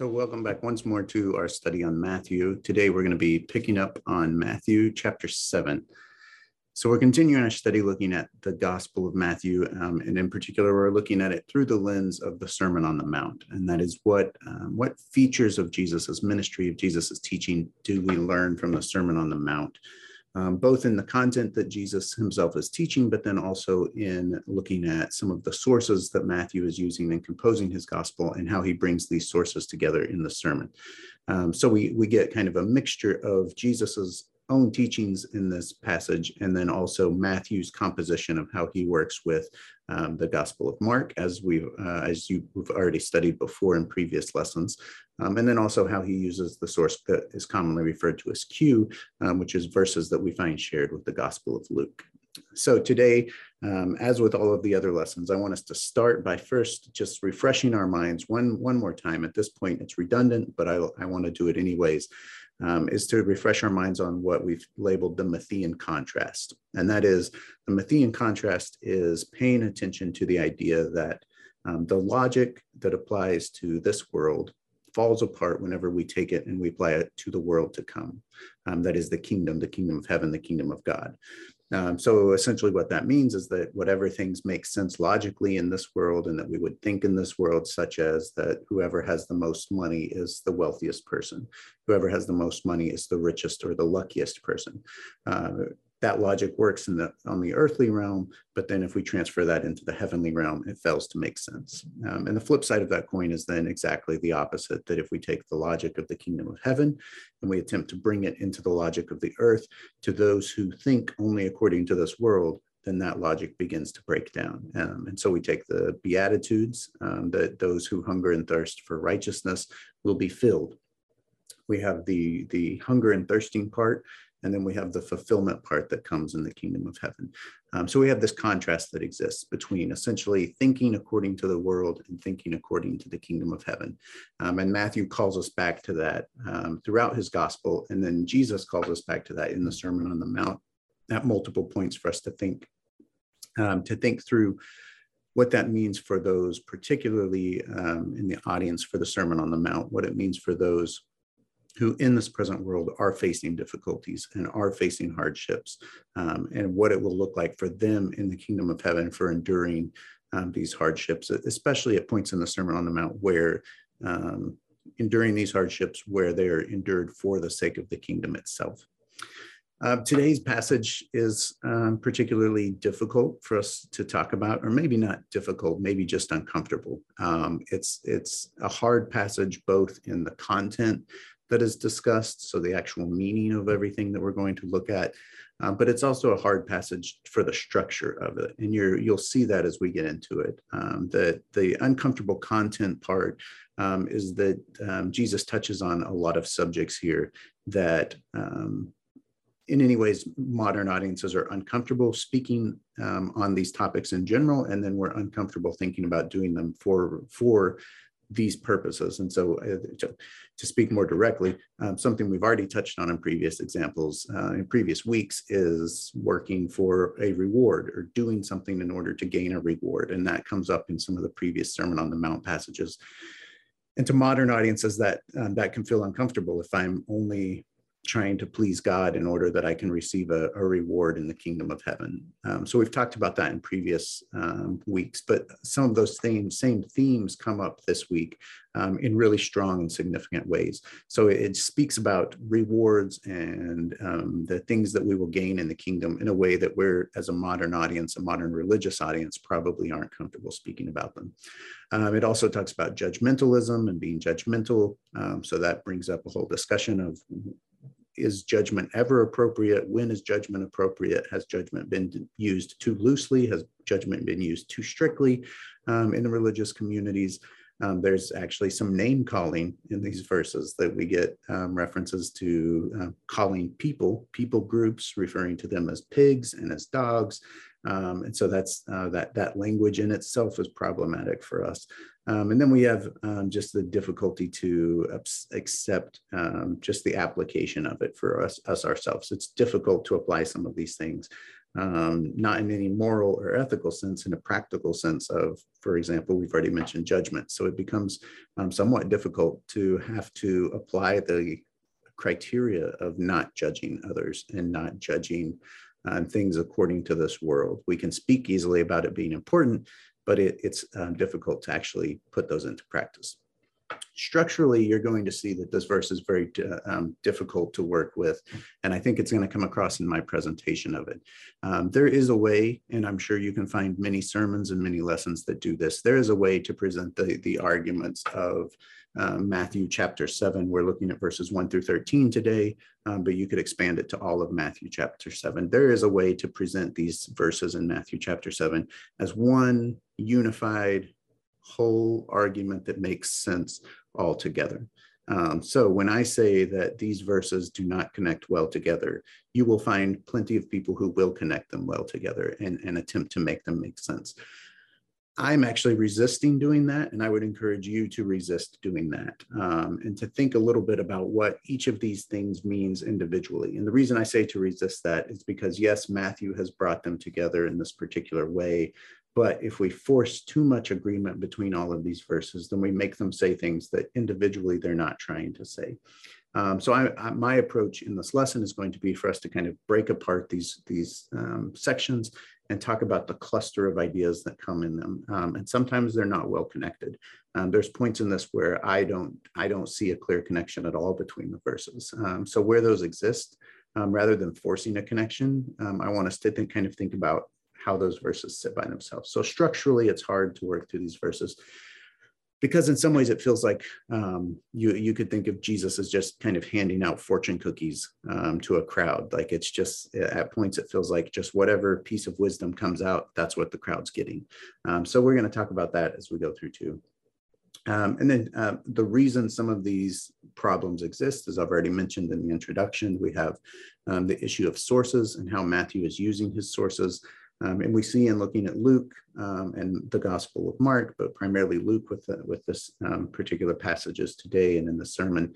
So, welcome back once more to our study on Matthew. Today, we're going to be picking up on Matthew chapter 7. So, we're continuing our study looking at the Gospel of Matthew, um, and in particular, we're looking at it through the lens of the Sermon on the Mount, and that is what um, what features of Jesus's ministry, of Jesus's teaching, do we learn from the Sermon on the Mount? Um, both in the content that Jesus himself is teaching, but then also in looking at some of the sources that Matthew is using in composing his gospel and how he brings these sources together in the sermon. Um, so we, we get kind of a mixture of Jesus's own teachings in this passage, and then also Matthew's composition of how he works with um, the Gospel of Mark, as we've uh, as you've already studied before in previous lessons, um, and then also how he uses the source that is commonly referred to as Q, um, which is verses that we find shared with the Gospel of Luke. So today, um, as with all of the other lessons, I want us to start by first just refreshing our minds one, one more time. At this point, it's redundant, but I, I want to do it anyways um, is to refresh our minds on what we've labeled the Matthean contrast. And that is the Matthean contrast is paying attention to the idea that um, the logic that applies to this world falls apart whenever we take it and we apply it to the world to come. Um, that is the kingdom, the kingdom of heaven, the kingdom of God. Um, so essentially what that means is that whatever things make sense logically in this world and that we would think in this world, such as that whoever has the most money is the wealthiest person, whoever has the most money is the richest or the luckiest person. Uh, that logic works in the on the earthly realm, but then if we transfer that into the heavenly realm, it fails to make sense. Um, and the flip side of that coin is then exactly the opposite. That if we take the logic of the kingdom of heaven and we attempt to bring it into the logic of the earth to those who think only according to this world, then that logic begins to break down. Um, and so we take the Beatitudes um, that those who hunger and thirst for righteousness will be filled. We have the, the hunger and thirsting part, and then we have the fulfillment part that comes in the kingdom of heaven. Um, so we have this contrast that exists between essentially thinking according to the world and thinking according to the kingdom of heaven. Um, and Matthew calls us back to that um, throughout his gospel. And then Jesus calls us back to that in the Sermon on the Mount at multiple points for us to think, um, to think through what that means for those, particularly um, in the audience for the Sermon on the Mount, what it means for those who in this present world are facing difficulties and are facing hardships, um, and what it will look like for them in the kingdom of heaven for enduring um, these hardships, especially at points in the Sermon on the Mount where um, enduring these hardships where they are endured for the sake of the kingdom itself. Uh, today's passage is um, particularly difficult for us to talk about, or maybe not difficult, maybe just uncomfortable. Um, it's it's a hard passage both in the content that is discussed, so the actual meaning of everything that we're going to look at. Uh, but it's also a hard passage for the structure of it, and you will see that as we get into it. Um, the the uncomfortable content part um, is that um, Jesus touches on a lot of subjects here that. Um, in any ways, modern audiences are uncomfortable speaking um, on these topics in general, and then we're uncomfortable thinking about doing them for for these purposes. And so uh, to, speak more directly, um, something we've already touched on in previous examples uh, in previous weeks is working for a reward or doing something in order to gain a reward. And that comes up in some of the previous Sermon on the Mount passages. And to modern audiences, that um, that can feel uncomfortable if I'm only trying to please God in order that I can receive a, a reward in the kingdom of heaven. Um, so we've talked about that in previous um, weeks, but some of those same same themes come up this week um, in really strong and significant ways. So it speaks about rewards and um, the things that we will gain in the kingdom in a way that we're, as a modern audience, a modern religious audience, probably aren't comfortable speaking about them. Um, it also talks about judgmentalism and being judgmental. Um, so that brings up a whole discussion of is judgment ever appropriate? When is judgment appropriate? Has judgment been used too loosely? Has judgment been used too strictly um, in the religious communities? Um, there's actually some name calling in these verses that we get um, references to uh, calling people, people groups, referring to them as pigs and as dogs. Um, and so that's uh, that that language in itself is problematic for us. Um, and then we have um, just the difficulty to accept um, just the application of it for us, us ourselves. It's difficult to apply some of these things um, not in any moral or ethical sense, in a practical sense of, for example, we've already mentioned judgment. So it becomes um, somewhat difficult to have to apply the criteria of not judging others and not judging uh, things according to this world. We can speak easily about it being important, but it, it's um, difficult to actually put those into practice structurally, you're going to see that this verse is very uh, um, difficult to work with. And I think it's going to come across in my presentation of it. Um, there is a way, and I'm sure you can find many sermons and many lessons that do this. There is a way to present the, the arguments of um, Matthew chapter 7. We're looking at verses 1 through 13 today, um, but you could expand it to all of Matthew chapter 7. There is a way to present these verses in Matthew chapter 7 as one unified whole argument that makes sense altogether. Um, so when I say that these verses do not connect well together, you will find plenty of people who will connect them well together and, and attempt to make them make sense. I'm actually resisting doing that, and I would encourage you to resist doing that um, and to think a little bit about what each of these things means individually. And the reason I say to resist that is because, yes, Matthew has brought them together in this particular way, but if we force too much agreement between all of these verses, then we make them say things that individually they're not trying to say. Um, so I, I, my approach in this lesson is going to be for us to kind of break apart these, these um, sections and talk about the cluster of ideas that come in them. Um, and sometimes they're not well connected. Um, there's points in this where I don't, I don't see a clear connection at all between the verses. Um, so where those exist, um, rather than forcing a connection, I want us to think, kind of think about how those verses sit by themselves. So structurally, it's hard to work through these verses because in some ways it feels like um, you you could think of Jesus as just kind of handing out fortune cookies um, to a crowd. Like it's just at points it feels like just whatever piece of wisdom comes out, that's what the crowd's getting. Um, so we're going to talk about that as we go through too. Um, and then uh, the reason some of these problems exist, as I've already mentioned in the introduction, we have um, the issue of sources and how Matthew is using his sources. Um, and we see in looking at Luke um, and the Gospel of Mark, but primarily Luke with, the, with this um, particular passages today and in the sermon,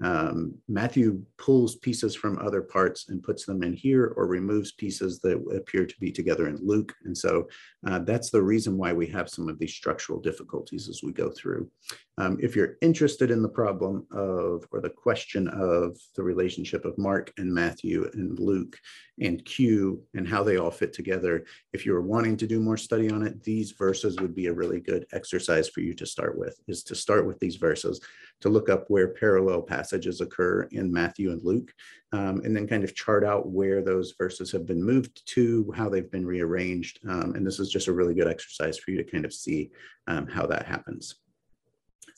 um, Matthew pulls pieces from other parts and puts them in here or removes pieces that appear to be together in Luke. And so uh, that's the reason why we have some of these structural difficulties as we go through. Um, if you're interested in the problem of, or the question of the relationship of Mark and Matthew and Luke and Q and how they all fit together, if you're wanting to do more study on it, these verses would be a really good exercise for you to start with, is to start with these verses, to look up where parallel passages occur in Matthew and Luke, um, and then kind of chart out where those verses have been moved to, how they've been rearranged. Um, and this is just a really good exercise for you to kind of see um, how that happens.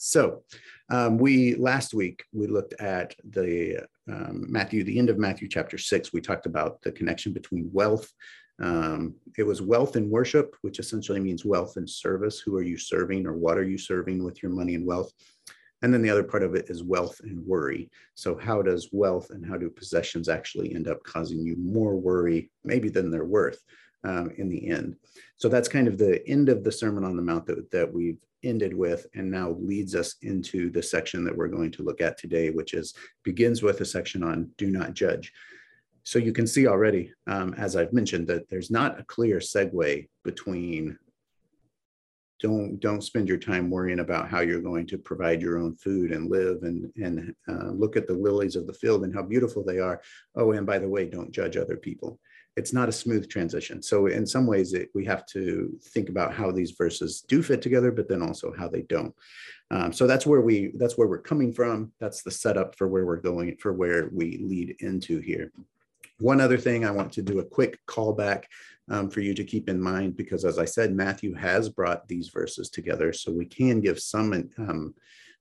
So um, we last week we looked at the um, Matthew, the end of Matthew chapter six. We talked about the connection between wealth. Um, it was wealth and worship, which essentially means wealth and service. Who are you serving, or what are you serving with your money and wealth? And then the other part of it is wealth and worry. So how does wealth and how do possessions actually end up causing you more worry, maybe than they're worth um, in the end? So that's kind of the end of the Sermon on the Mount that, that we've ended with and now leads us into the section that we're going to look at today, which is begins with a section on do not judge. So you can see already, um, as I've mentioned, that there's not a clear segue between don't don't spend your time worrying about how you're going to provide your own food and live and and uh, look at the lilies of the field and how beautiful they are. Oh, and by the way, don't judge other people it's not a smooth transition. So in some ways, it, we have to think about how these verses do fit together, but then also how they don't. Um, so that's where we that's where we're coming from. That's the setup for where we're going for where we lead into here. One other thing I want to do a quick callback um, for you to keep in mind, because as I said, Matthew has brought these verses together, so we can give some um,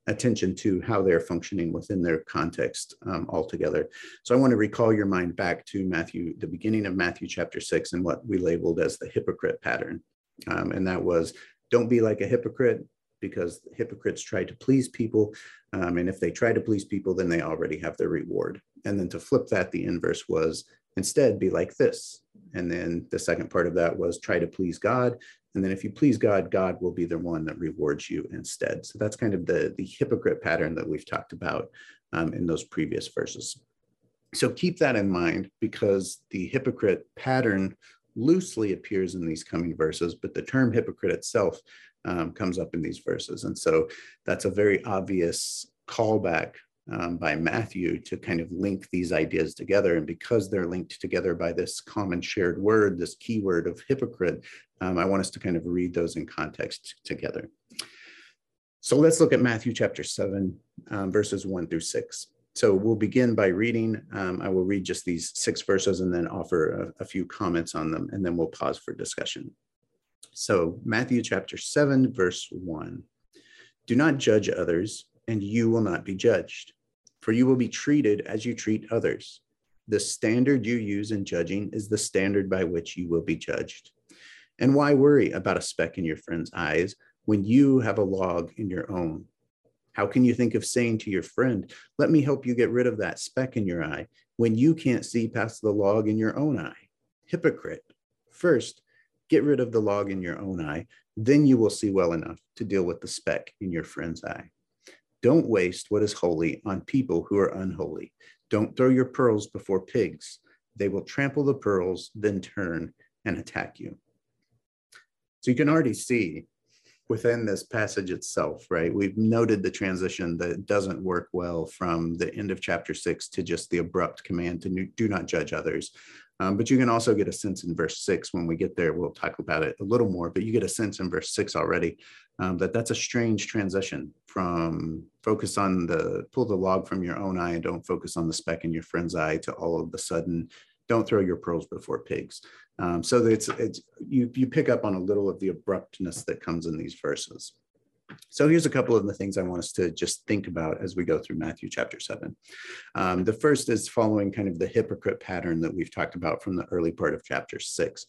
attention to how they're functioning within their context um, altogether. So I want to recall your mind back to Matthew, the beginning of Matthew chapter six, and what we labeled as the hypocrite pattern. Um, and that was don't be like a hypocrite because hypocrites try to please people. Um, and if they try to please people, then they already have their reward. And then to flip that, the inverse was instead be like this. And then the second part of that was try to please God and then if you please God, God will be the one that rewards you instead. So that's kind of the, the hypocrite pattern that we've talked about um, in those previous verses. So keep that in mind because the hypocrite pattern loosely appears in these coming verses, but the term hypocrite itself um, comes up in these verses. And so that's a very obvious callback um, by Matthew to kind of link these ideas together. And because they're linked together by this common shared word, this keyword of hypocrite, um, I want us to kind of read those in context together. So let's look at Matthew chapter 7, um, verses 1 through 6. So we'll begin by reading. Um, I will read just these six verses and then offer a, a few comments on them, and then we'll pause for discussion. So, Matthew chapter 7, verse 1 Do not judge others, and you will not be judged, for you will be treated as you treat others. The standard you use in judging is the standard by which you will be judged. And why worry about a speck in your friend's eyes when you have a log in your own? How can you think of saying to your friend, Let me help you get rid of that speck in your eye, when you can't see past the log in your own eye? Hypocrite. First, get rid of the log in your own eye, then you will see well enough to deal with the speck in your friend's eye. Don't waste what is holy on people who are unholy. Don't throw your pearls before pigs. They will trample the pearls, then turn and attack you. So you can already see within this passage itself, right? We've noted the transition that doesn't work well from the end of chapter six to just the abrupt command to do not judge others. Um, but you can also get a sense in verse six when we get there, we'll talk about it a little more, but you get a sense in verse six already um, that that's a strange transition from focus on the pull the log from your own eye and don't focus on the speck in your friend's eye to all of a sudden don't throw your pearls before pigs. Um, so it's, it's you, you pick up on a little of the abruptness that comes in these verses. So here's a couple of the things I want us to just think about as we go through Matthew chapter 7. Um, the first is following kind of the hypocrite pattern that we've talked about from the early part of chapter 6.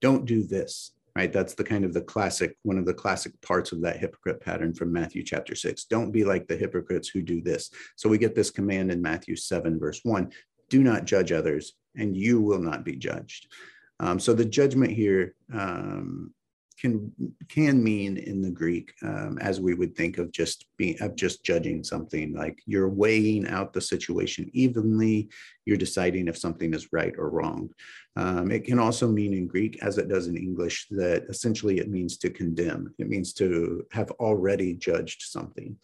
Don't do this, right? That's the kind of the classic, one of the classic parts of that hypocrite pattern from Matthew chapter 6. Don't be like the hypocrites who do this. So we get this command in Matthew 7, verse 1 do not judge others, and you will not be judged. Um, so the judgment here um, can can mean in the Greek, um, as we would think of just being of just judging something, like you're weighing out the situation evenly. You're deciding if something is right or wrong. Um, it can also mean in Greek, as it does in English, that essentially it means to condemn. It means to have already judged something.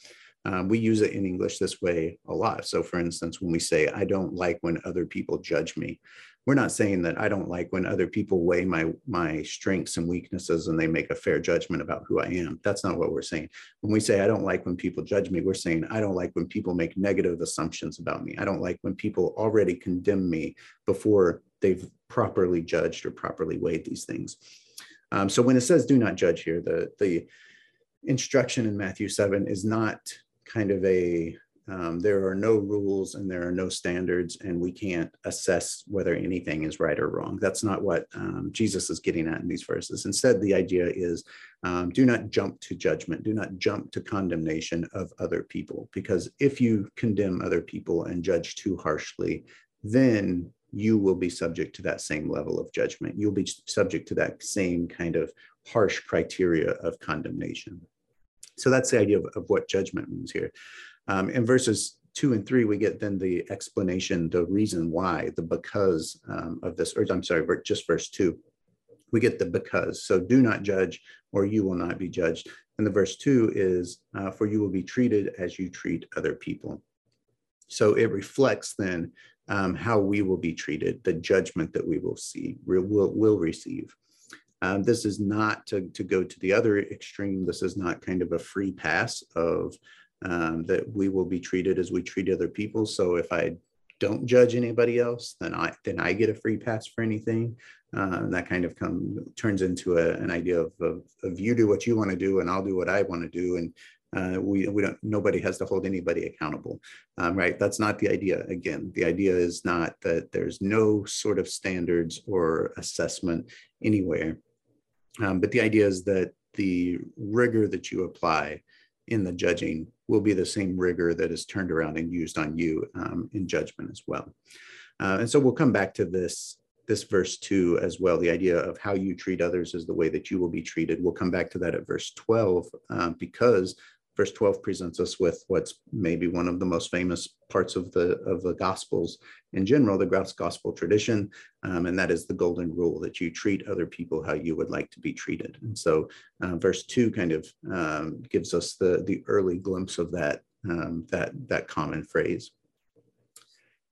Um, we use it in English this way a lot. So, for instance, when we say, I don't like when other people judge me, we're not saying that I don't like when other people weigh my, my strengths and weaknesses and they make a fair judgment about who I am. That's not what we're saying. When we say, I don't like when people judge me, we're saying, I don't like when people make negative assumptions about me. I don't like when people already condemn me before they've properly judged or properly weighed these things. Um, so, when it says do not judge here, the, the instruction in Matthew 7 is not kind of a um, there are no rules and there are no standards, and we can't assess whether anything is right or wrong. That's not what um, Jesus is getting at in these verses. Instead, the idea is um, do not jump to judgment, do not jump to condemnation of other people, because if you condemn other people and judge too harshly, then you will be subject to that same level of judgment. You'll be subject to that same kind of harsh criteria of condemnation. So that's the idea of, of what judgment means here. Um, in verses two and three, we get then the explanation, the reason why, the because um, of this, or I'm sorry, just verse two. We get the because. So do not judge, or you will not be judged. And the verse two is, uh, for you will be treated as you treat other people. So it reflects then um, how we will be treated, the judgment that we will see, will, will receive. Um, this is not to, to go to the other extreme. This is not kind of a free pass of um, that we will be treated as we treat other people. So if I don't judge anybody else, then I then I get a free pass for anything. Uh, that kind of come turns into a, an idea of, of, of, you do what you want to do and I'll do what I want to do, and uh, we we don't nobody has to hold anybody accountable, um, right? That's not the idea. Again, the idea is not that there's no sort of standards or assessment anywhere. Um, but the idea is that the rigor that you apply in the judging will be the same rigor that is turned around and used on you um, in judgment as well. Uh, and so we'll come back to this this verse two as well. The idea of how you treat others is the way that you will be treated. We'll come back to that at verse 12 uh, because verse 12 presents us with what's maybe one of the most famous parts of the of the gospels in general the gospel tradition um, and that is the golden rule that you treat other people how you would like to be treated. And so uh, verse 2 kind of um, gives us the the early glimpse of that um, that that common phrase.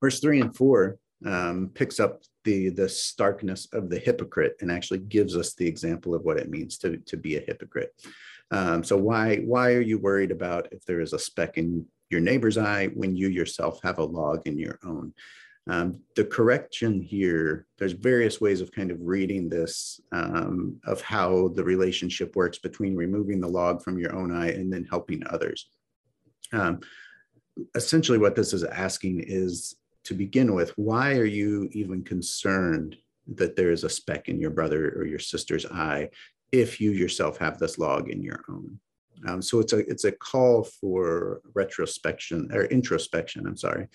Verse 3 and 4 um, picks up the the starkness of the hypocrite and actually gives us the example of what it means to, to be a hypocrite um, so why why are you worried about if there is a speck in your neighbor's eye when you yourself have a log in your own? Um, the correction here, there's various ways of kind of reading this um, of how the relationship works between removing the log from your own eye and then helping others. Um, essentially, what this is asking is to begin with, why are you even concerned that there is a speck in your brother or your sister's eye if you yourself have this log in your own. Um, so it's a it's a call for retrospection or introspection. I'm sorry,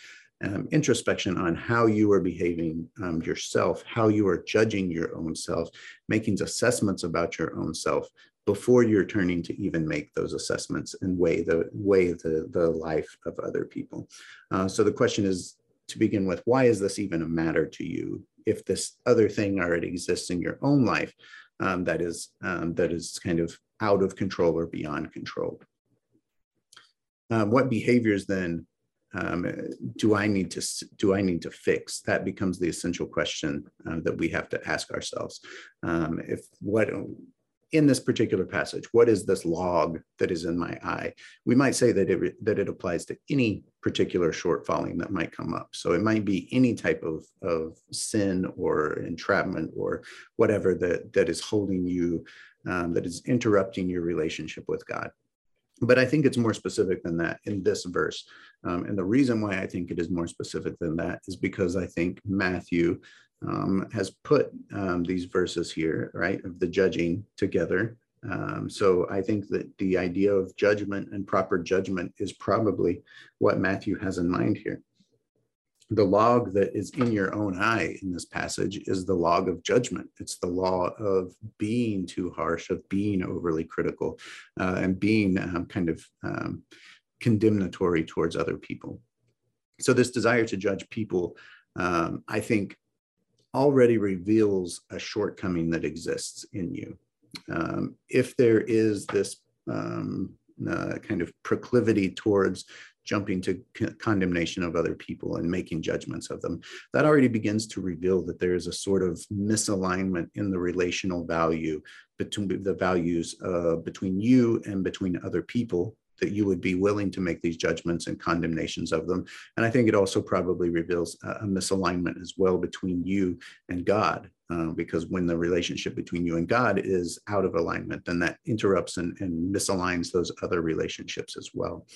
um, introspection on how you are behaving um, yourself, how you are judging your own self, making assessments about your own self before you're turning to even make those assessments and weigh the weigh the the life of other people. Uh, so the question is to begin with, why is this even a matter to you? If this other thing already exists in your own life, um, that is um, that is kind of out of control or beyond control. Um, what behaviors then um, do I need to do I need to fix? That becomes the essential question uh, that we have to ask ourselves. Um, if what in this particular passage, what is this log that is in my eye? We might say that it that it applies to any particular shortfalling that might come up. So it might be any type of, of sin or entrapment or whatever that, that is holding you, um, that is interrupting your relationship with God. But I think it's more specific than that in this verse. Um, and the reason why I think it is more specific than that is because I think Matthew um, has put um, these verses here, right, of the judging together um, so I think that the idea of judgment and proper judgment is probably what Matthew has in mind here. The log that is in your own eye in this passage is the log of judgment. It's the law of being too harsh, of being overly critical, uh, and being um, kind of um, condemnatory towards other people. So, this desire to judge people, um, I think, already reveals a shortcoming that exists in you um, if there is this um, uh, kind of proclivity towards jumping to condemnation of other people and making judgments of them, that already begins to reveal that there is a sort of misalignment in the relational value between the values uh, between you and between other people that you would be willing to make these judgments and condemnations of them. And I think it also probably reveals a, misalignment as well between you and God, uh, because when the relationship between you and God is out of alignment, then that interrupts and, and misaligns those other relationships as well.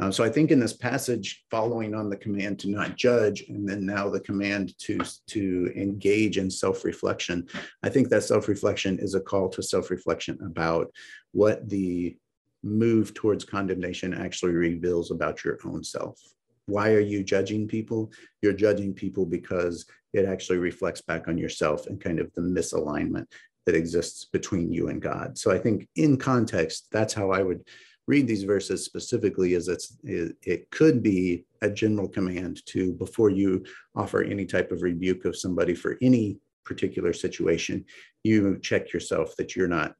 Uh, so I think in this passage, following on the command to not judge, and then now the command to, to engage in self-reflection, I think that self-reflection is a call to self-reflection about what the move towards condemnation actually reveals about your own self. Why are you judging people? You're judging people because it actually reflects back on yourself and kind of the misalignment that exists between you and God. So I think in context, that's how I would read these verses specifically as it's it, it could be a general command to before you offer any type of rebuke of somebody for any particular situation, you check yourself that you're not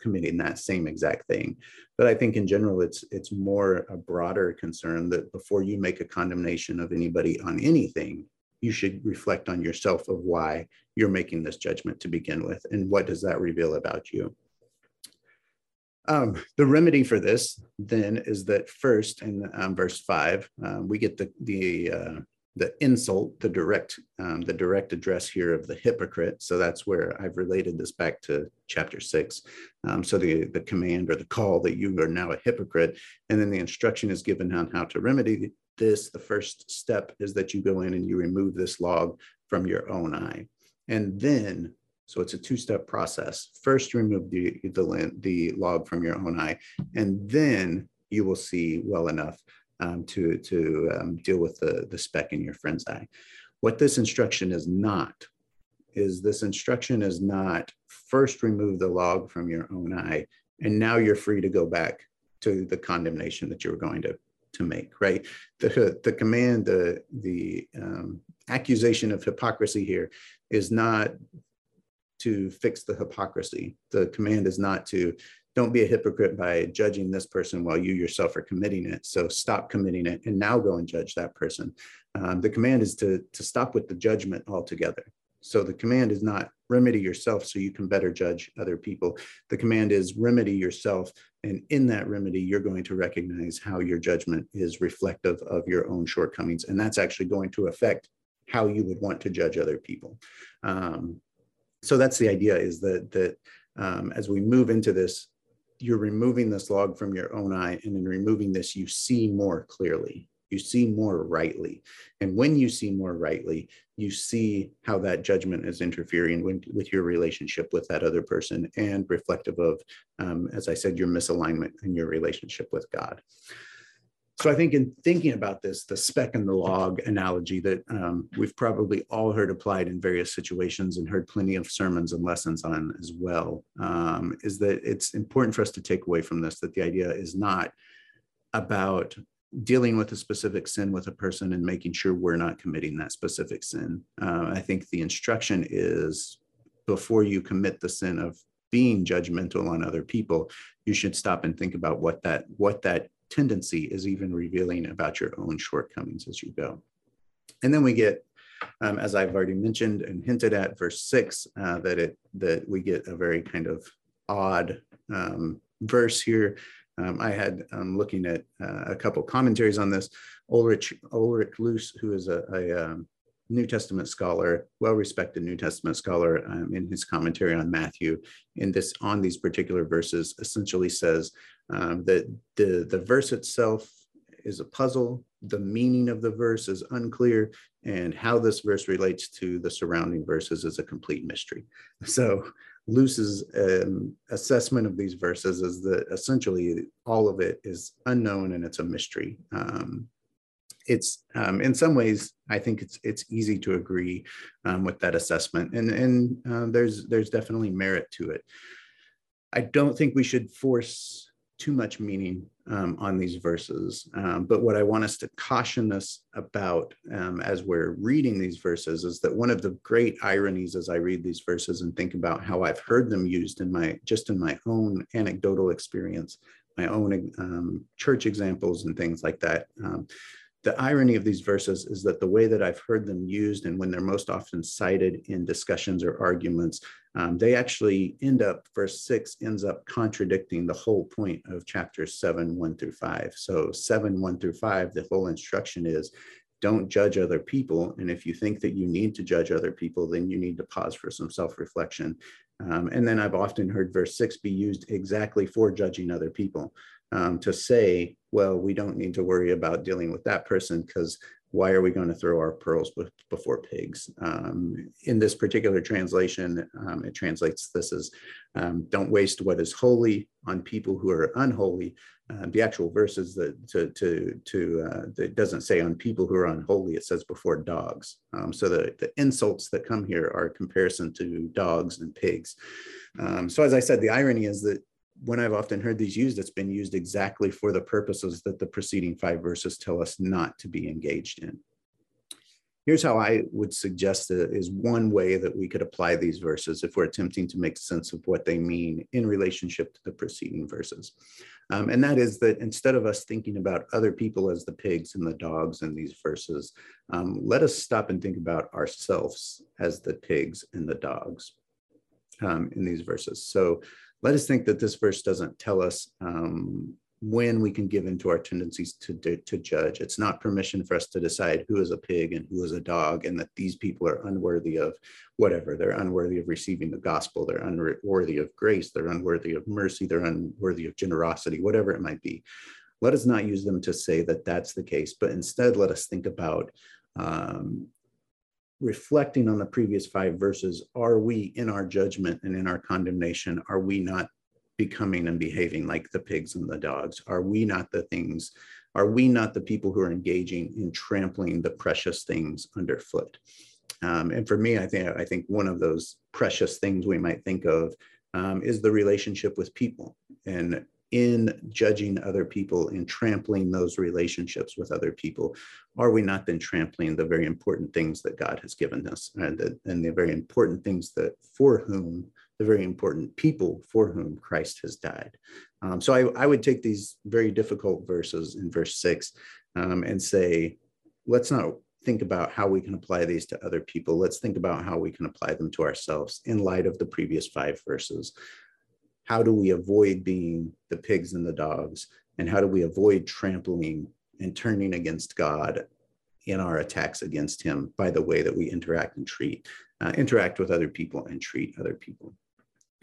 committing that same exact thing. But I think in general, it's it's more a broader concern that before you make a condemnation of anybody on anything, you should reflect on yourself of why you're making this judgment to begin with, and what does that reveal about you. Um, the remedy for this then is that first in um, verse five, um, we get the the uh, the insult, the direct, um, the direct address here of the hypocrite. So that's where I've related this back to chapter six. Um, so the the command or the call that you are now a hypocrite, and then the instruction is given on how to remedy this. The first step is that you go in and you remove this log from your own eye, and then. So it's a two-step process. First, remove the, the, the log from your own eye, and then you will see well enough um, to, to um, deal with the, the speck in your friend's eye. What this instruction is not is this instruction is not first remove the log from your own eye and now you're free to go back to the condemnation that you're going to to make right the the command the the um, accusation of hypocrisy here is not to fix the hypocrisy the command is not to don't be a hypocrite by judging this person while you yourself are committing it so stop committing it and now go and judge that person um, the command is to to stop with the judgment altogether so the command is not remedy yourself so you can better judge other people. The command is remedy yourself. And in that remedy, you're going to recognize how your judgment is reflective of your own shortcomings. And that's actually going to affect how you would want to judge other people. Um, so that's the idea is that, that um, as we move into this, you're removing this log from your own eye and in removing this, you see more clearly you see more rightly. And when you see more rightly, you see how that judgment is interfering with, with your relationship with that other person and reflective of, um, as I said, your misalignment in your relationship with God. So I think in thinking about this, the speck and the log analogy that um, we've probably all heard applied in various situations and heard plenty of sermons and lessons on as well, um, is that it's important for us to take away from this that the idea is not about dealing with a specific sin with a person and making sure we're not committing that specific sin. Uh, I think the instruction is before you commit the sin of being judgmental on other people, you should stop and think about what that what that tendency is even revealing about your own shortcomings as you go. And then we get, um, as I've already mentioned and hinted at, verse six, uh, that it that we get a very kind of odd um, verse here um, I had um, looking at uh, a couple commentaries on this. Ulrich Ulrich Luz, who is a, a um, New Testament scholar, well-respected New Testament scholar, um, in his commentary on Matthew, in this on these particular verses, essentially says um, that the the verse itself is a puzzle. The meaning of the verse is unclear, and how this verse relates to the surrounding verses is a complete mystery. So Luz's um, assessment of these verses is that essentially all of it is unknown and it's a mystery. Um, it's um, in some ways, I think it's it's easy to agree um, with that assessment, and and uh, there's there's definitely merit to it. I don't think we should force too much meaning um, on these verses. Um, but what I want us to caution us about um, as we're reading these verses is that one of the great ironies as I read these verses and think about how I've heard them used in my just in my own anecdotal experience, my own um, church examples and things like that. Um, the irony of these verses is that the way that I've heard them used and when they're most often cited in discussions or arguments, um, they actually end up, verse six ends up contradicting the whole point of chapters seven, one through five. So, seven, one through five, the whole instruction is don't judge other people. And if you think that you need to judge other people, then you need to pause for some self reflection. Um, and then I've often heard verse six be used exactly for judging other people um, to say, well, we don't need to worry about dealing with that person because why are we going to throw our pearls before pigs? Um, in this particular translation, um, it translates this as um, don't waste what is holy on people who are unholy. Uh, the actual verses that to to to uh, that doesn't say on people who are unholy. It says before dogs. Um, so the the insults that come here are comparison to dogs and pigs. Um, so as I said, the irony is that when I've often heard these used, it's been used exactly for the purposes that the preceding five verses tell us not to be engaged in. Here's how I would suggest that is one way that we could apply these verses if we're attempting to make sense of what they mean in relationship to the preceding verses. Um, and that is that instead of us thinking about other people as the pigs and the dogs in these verses, um, let us stop and think about ourselves as the pigs and the dogs um, in these verses. So let us think that this verse doesn't tell us um, when we can give into our tendencies to, to, to, judge. It's not permission for us to decide who is a pig and who is a dog, and that these people are unworthy of whatever. They're unworthy of receiving the gospel. They're unworthy of grace. They're unworthy of mercy. They're unworthy of generosity, whatever it might be. Let us not use them to say that that's the case, but instead let us think about um, reflecting on the previous five verses, are we in our judgment and in our condemnation, are we not becoming and behaving like the pigs and the dogs? Are we not the things, are we not the people who are engaging in trampling the precious things underfoot? Um, and for me, I think I think one of those precious things we might think of um, is the relationship with people. And in judging other people and trampling those relationships with other people, are we not then trampling the very important things that God has given us and the, and the very important things that for whom the very important people for whom Christ has died? Um, so I, I, would take these very difficult verses in verse six um, and say, let's not think about how we can apply these to other people. Let's think about how we can apply them to ourselves in light of the previous five verses how do we avoid being the pigs and the dogs? And how do we avoid trampling and turning against God in our attacks against him by the way that we interact and treat, uh, interact with other people and treat other people.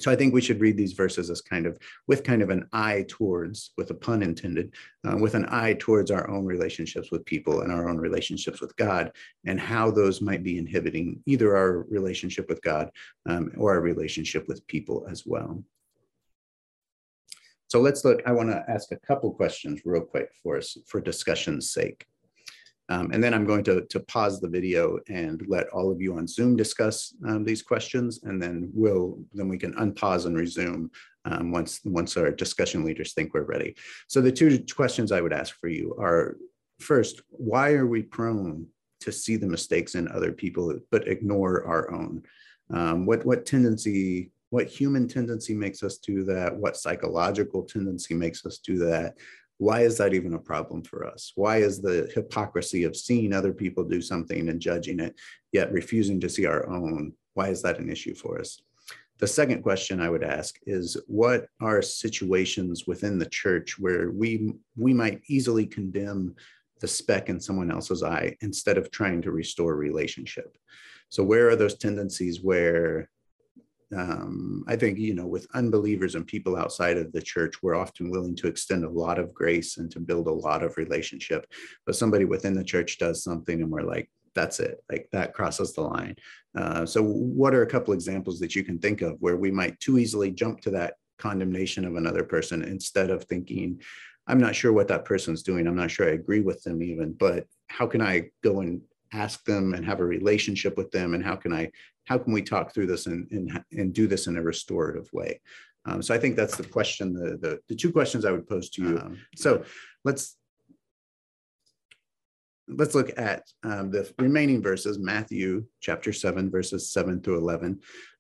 So I think we should read these verses as kind of with kind of an eye towards, with a pun intended, uh, with an eye towards our own relationships with people and our own relationships with God, and how those might be inhibiting either our relationship with God um, or our relationship with people as well. So let's look, I wanna ask a couple questions real quick for us for discussion's sake. Um, and then I'm going to, to pause the video and let all of you on Zoom discuss um, these questions, and then we'll then we can unpause and resume um, once once our discussion leaders think we're ready. So the two questions I would ask for you are: first, why are we prone to see the mistakes in other people but ignore our own? Um, what what tendency what human tendency makes us do that, what psychological tendency makes us do that. Why is that even a problem for us? Why is the hypocrisy of seeing other people do something and judging it, yet refusing to see our own? Why is that an issue for us? The second question I would ask is what are situations within the church where we we might easily condemn the speck in someone else's eye instead of trying to restore relationship? So where are those tendencies where um, I think, you know, with unbelievers and people outside of the church, we're often willing to extend a lot of grace and to build a lot of relationship. But somebody within the church does something and we're like, that's it, like that crosses the line. Uh, so, what are a couple examples that you can think of where we might too easily jump to that condemnation of another person instead of thinking, I'm not sure what that person's doing. I'm not sure I agree with them even, but how can I go and ask them and have a relationship with them and how can i how can we talk through this and and, and do this in a restorative way um, so i think that's the question the, the, the two questions i would pose to you um, so let's let's look at um, the remaining verses matthew chapter 7 verses 7 through 11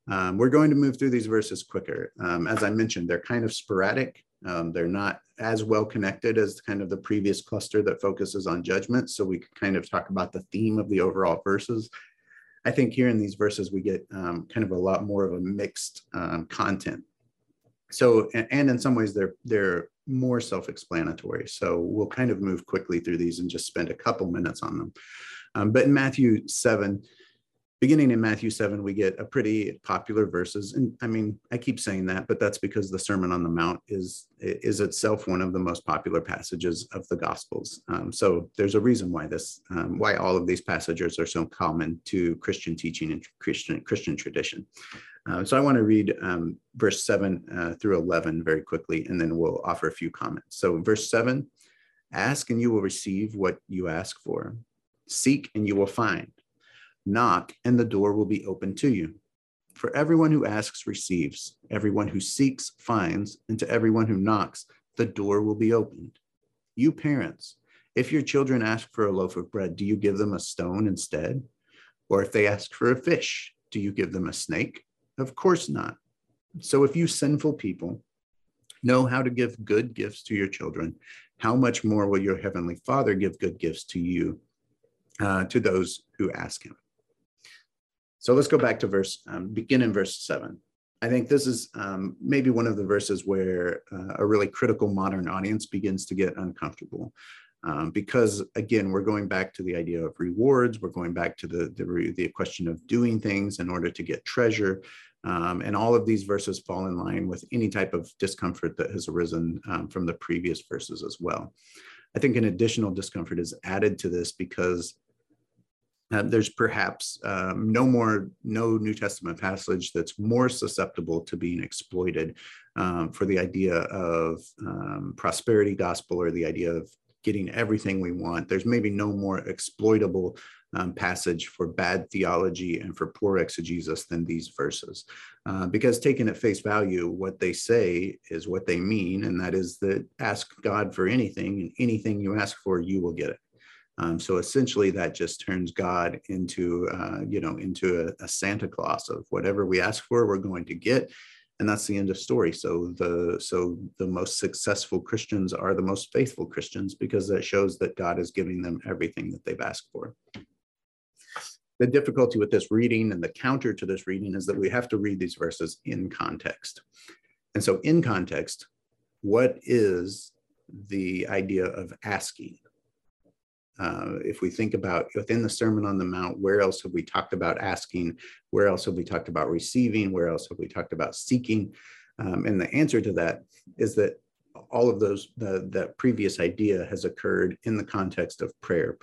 um, we're going to move through these verses quicker um, as i mentioned they're kind of sporadic um, they're not as well connected as kind of the previous cluster that focuses on judgment. So we could kind of talk about the theme of the overall verses. I think here in these verses, we get um, kind of a lot more of a mixed um, content. So, and in some ways they're, they're more self-explanatory. So we'll kind of move quickly through these and just spend a couple minutes on them. Um, but in Matthew 7, beginning in Matthew 7, we get a pretty popular verses. And I mean, I keep saying that, but that's because the Sermon on the Mount is, is itself one of the most popular passages of the Gospels. Um, so there's a reason why this, um, why all of these passages are so common to Christian teaching and Christian, Christian tradition. Uh, so I want to read um, verse 7 uh, through 11 very quickly, and then we'll offer a few comments. So verse 7, ask and you will receive what you ask for. Seek and you will find Knock, and the door will be open to you. For everyone who asks receives, everyone who seeks finds, and to everyone who knocks, the door will be opened. You parents, if your children ask for a loaf of bread, do you give them a stone instead? Or if they ask for a fish, do you give them a snake? Of course not. So if you sinful people know how to give good gifts to your children, how much more will your heavenly Father give good gifts to you, uh, to those who ask him? So let's go back to verse, um, begin in verse seven. I think this is um, maybe one of the verses where uh, a really critical modern audience begins to get uncomfortable. Um, because again, we're going back to the idea of rewards. We're going back to the, the, the question of doing things in order to get treasure. Um, and all of these verses fall in line with any type of discomfort that has arisen um, from the previous verses as well. I think an additional discomfort is added to this because uh, there's perhaps um, no more no new testament passage that's more susceptible to being exploited um, for the idea of um, prosperity gospel or the idea of getting everything we want. There's maybe no more exploitable um, passage for bad theology and for poor exegesis than these verses. Uh, because taken at face value, what they say is what they mean, and that is that ask God for anything, and anything you ask for, you will get it. Um, so essentially, that just turns God into, uh, you know, into a, a Santa Claus of whatever we ask for, we're going to get, and that's the end of story so the so the most successful christians are the most faithful christians because that shows that god is giving them everything that they've asked for the difficulty with this reading and the counter to this reading is that we have to read these verses in context. And so, in context, what is the idea of asking? Uh, if we think about within the Sermon on the Mount, where else have we talked about asking? Where else have we talked about receiving? Where else have we talked about seeking? Um, and the answer to that is that all of those, the, that previous idea has occurred in the context of prayer,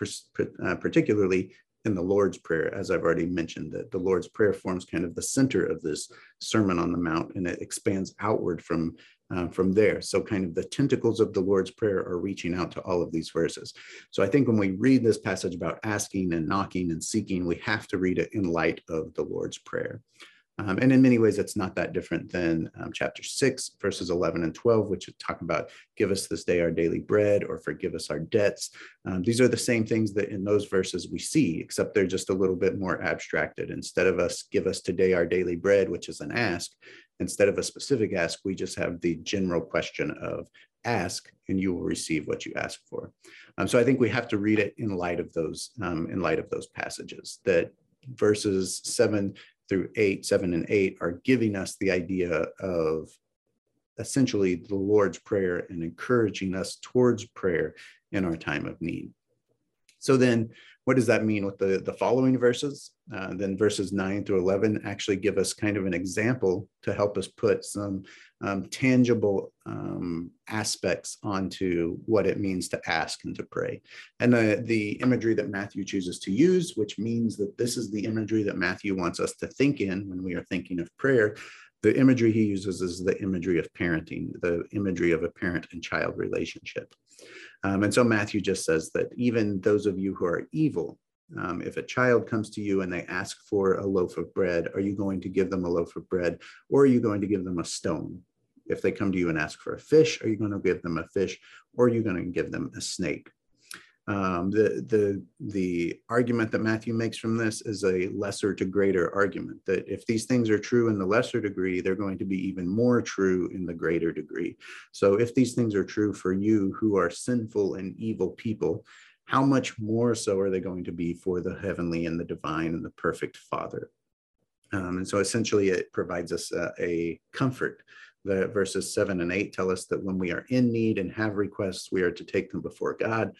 uh, particularly in the Lord's Prayer, as I've already mentioned, that the Lord's Prayer forms kind of the center of this Sermon on the Mount, and it expands outward from uh, from there. So, kind of the tentacles of the Lord's Prayer are reaching out to all of these verses. So, I think when we read this passage about asking and knocking and seeking, we have to read it in light of the Lord's Prayer. Um, and in many ways, it's not that different than um, chapter 6, verses 11 and 12, which talk about give us this day our daily bread or forgive us our debts. Um, these are the same things that in those verses we see, except they're just a little bit more abstracted. Instead of us give us today our daily bread, which is an ask, instead of a specific ask, we just have the general question of ask and you will receive what you ask for. Um, so I think we have to read it in light of those um, in light of those passages that verses 7 through eight, seven, and eight are giving us the idea of essentially the Lord's Prayer and encouraging us towards prayer in our time of need. So then, what does that mean with the, the following verses? Uh, then verses 9 through 11 actually give us kind of an example to help us put some um, tangible um, aspects onto what it means to ask and to pray. And the, the imagery that Matthew chooses to use, which means that this is the imagery that Matthew wants us to think in when we are thinking of prayer, the imagery he uses is the imagery of parenting, the imagery of a parent and child relationship. Um, and so Matthew just says that even those of you who are evil, um, if a child comes to you and they ask for a loaf of bread, are you going to give them a loaf of bread or are you going to give them a stone? If they come to you and ask for a fish, are you going to give them a fish or are you going to give them a snake? Um, the, the, the argument that Matthew makes from this is a lesser to greater argument that if these things are true in the lesser degree, they're going to be even more true in the greater degree. So if these things are true for you who are sinful and evil people, how much more so are they going to be for the heavenly and the divine and the perfect Father? Um, and so essentially it provides us a, a comfort the verses seven and eight tell us that when we are in need and have requests, we are to take them before God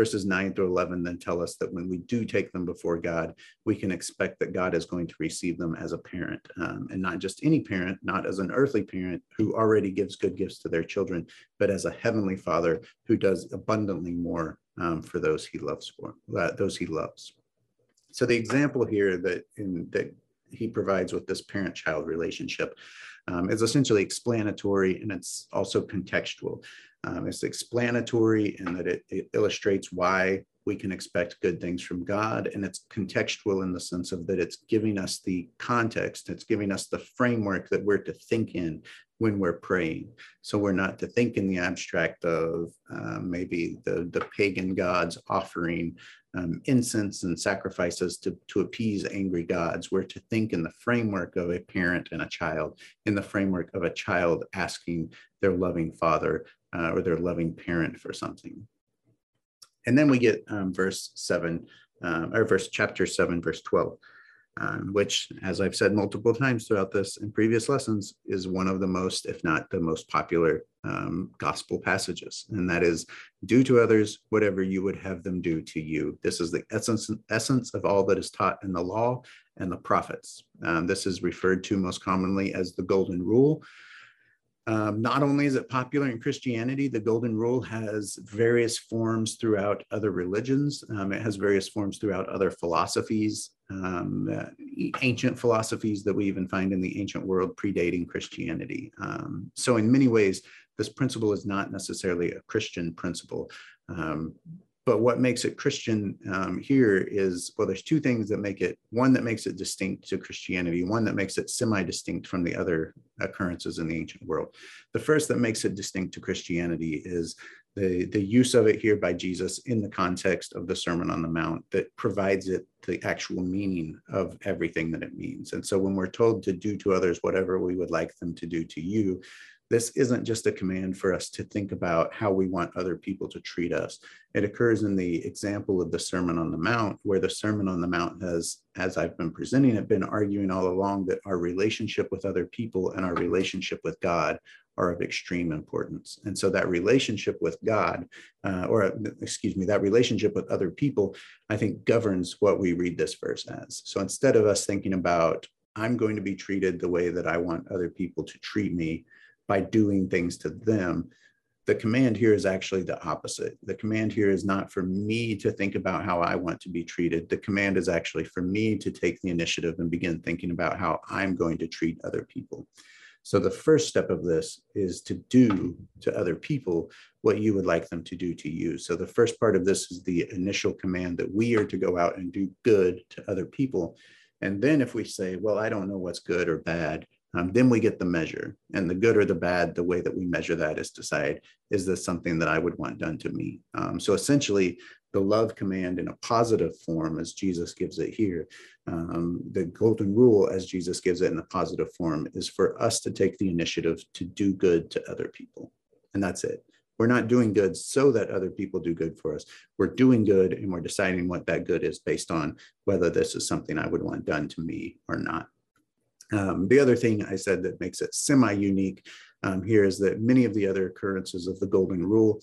verses 9 through 11 then tell us that when we do take them before God, we can expect that God is going to receive them as a parent, um, and not just any parent, not as an earthly parent who already gives good gifts to their children, but as a heavenly Father who does abundantly more um, for those he loves for uh, those he loves. So the example here that in that he provides with this parent-child relationship um, is essentially explanatory and it's also contextual. Um, it's explanatory in that it, it, illustrates why we can expect good things from God. And it's contextual in the sense of that it's giving us the context, it's giving us the framework that we're to think in when we're praying. So we're not to think in the abstract of uh, maybe the, the pagan gods offering um, incense and sacrifices to, to appease angry gods. We're to think in the framework of a parent and a child, in the framework of a child asking their loving father uh, or their loving parent for something. And then we get um, verse 7, um, or verse chapter 7, verse 12, um, which, as I've said multiple times throughout this in previous lessons, is one of the most, if not the most popular um, gospel passages. And that is, do to others whatever you would have them do to you. This is the essence, essence of all that is taught in the law and the prophets. Um, this is referred to most commonly as the golden rule. Um, not only is it popular in Christianity, the Golden Rule has various forms throughout other religions. Um, it has various forms throughout other philosophies. um, uh, ancient philosophies that we even find in the ancient world predating Christianity. Um, so, in many ways, this principle is not necessarily a Christian principle. But what makes it Christian um, here is well, there's two things that make it one that makes it distinct to Christianity, one that makes it semi distinct from the other occurrences in the ancient world. The first that makes it distinct to Christianity is the, the use of it here by Jesus in the context of the Sermon on the Mount that provides it the actual meaning of everything that it means. And so when we're told to do to others whatever we would like them to do to you, this isn't just a command for us to think about how we want other people to treat us. It occurs in the example of the Sermon on the Mount, where the Sermon on the Mount has, as I've been presenting it, been arguing all along that our relationship with other people and our relationship with God are of extreme importance. And so that relationship with God, uh, or excuse me, that relationship with other people, I think governs what we read this verse as. So instead of us thinking about, I'm going to be treated the way that I want other people to treat me, by doing things to them. The command here is actually the opposite. The command here is not for me to think about how I want to be treated. The command is actually for me to take the initiative and begin thinking about how I'm going to treat other people. So the first step of this is to do to other people what you would like them to do to you. So the first part of this is the initial command that we are to go out and do good to other people. And then if we say, well, I don't know what's good or bad, um, then we get the measure and the good or the bad the way that we measure that is decide is this something that i would want done to me um, so essentially the love command in a positive form as jesus gives it here um, the golden rule as jesus gives it in a positive form is for us to take the initiative to do good to other people and that's it we're not doing good so that other people do good for us. We're doing good and we're deciding what that good is based on whether this is something I would want done to me or not. Um, the other thing I said that makes it semi-unique um, here is that many of the other occurrences of the Golden Rule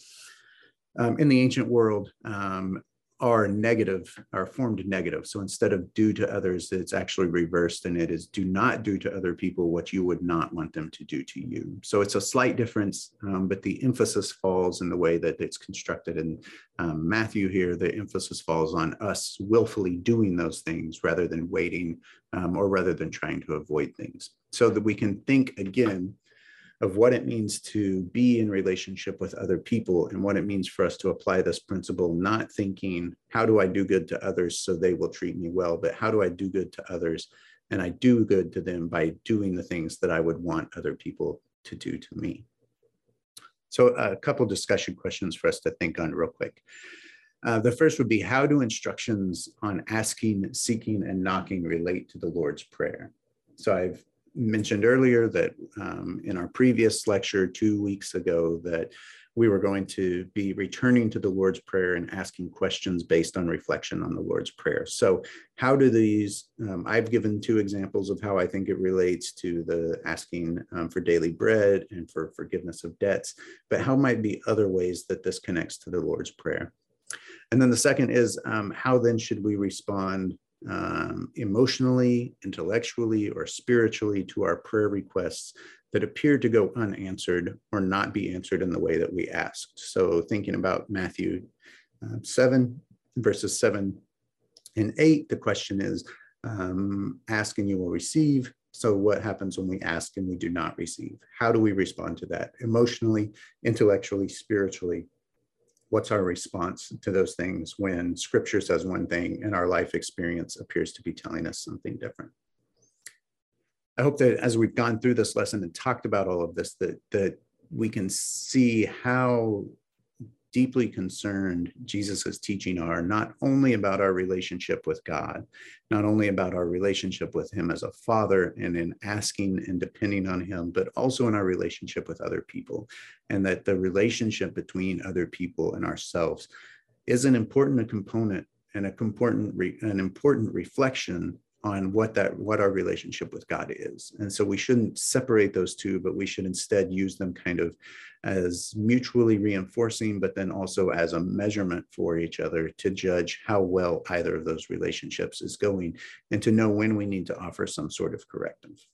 um, in the ancient world um, are negative, are formed negative. So instead of do to others, it's actually reversed and it is do not do to other people what you would not want them to do to you. So it's a slight difference, um, but the emphasis falls in the way that it's constructed in um, Matthew here. The emphasis falls on us willfully doing those things rather than waiting um, or rather than trying to avoid things. So that we can think again of what it means to be in relationship with other people and what it means for us to apply this principle, not thinking, how do I do good to others so they will treat me well, but how do I do good to others? And I do good to them by doing the things that I would want other people to do to me. So, a couple discussion questions for us to think on real quick. Uh, the first would be How do instructions on asking, seeking, and knocking relate to the Lord's Prayer? So, I've mentioned earlier that um, in our previous lecture two weeks ago that we were going to be returning to the Lord's Prayer and asking questions based on reflection on the Lord's Prayer. So, how do these? Um, I've given two examples of how I think it relates to the asking um, for daily bread and for forgiveness of debts, but how might be other ways that this connects to the Lord's Prayer? And then the second is um, how then should we respond um, emotionally, intellectually, or spiritually to our prayer requests that appear to go unanswered or not be answered in the way that we asked. So, thinking about Matthew uh, 7, verses 7 and 8, the question is um, ask and you will receive. So, what happens when we ask and we do not receive? How do we respond to that emotionally, intellectually, spiritually? What's our response to those things when scripture says one thing and our life experience appears to be telling us something different? I hope that as we've gone through this lesson and talked about all of this that that we can see how deeply concerned Jesus' teaching are, not only about our relationship with God, not only about our relationship with Him as a father and in asking and depending on Him, but also in our relationship with other people. And that the relationship between other people and ourselves is an important component and a important re, an important reflection on what that what our relationship with God is. And so we shouldn't separate those two, but we should instead use them kind of as mutually reinforcing, but then also as a measurement for each other to judge how well either of those relationships is going and to know when we need to offer some sort of corrective.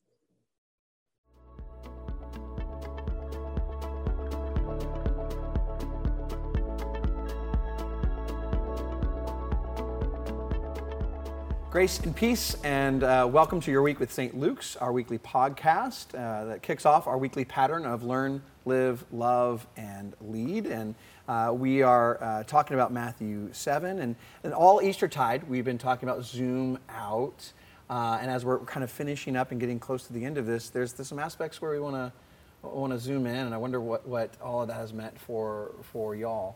Grace and peace, and uh, welcome to your week with St. Luke's, our weekly podcast uh, that kicks off our weekly pattern of learn, live, love, and lead. And uh, we are uh, talking about Matthew 7. And, and all Eastertide, we've been talking about zoom out. Uh, and as we're kind of finishing up and getting close to the end of this, there's, there's some aspects where we want to want to zoom in, and I wonder what, what all of that has meant for, for y'all.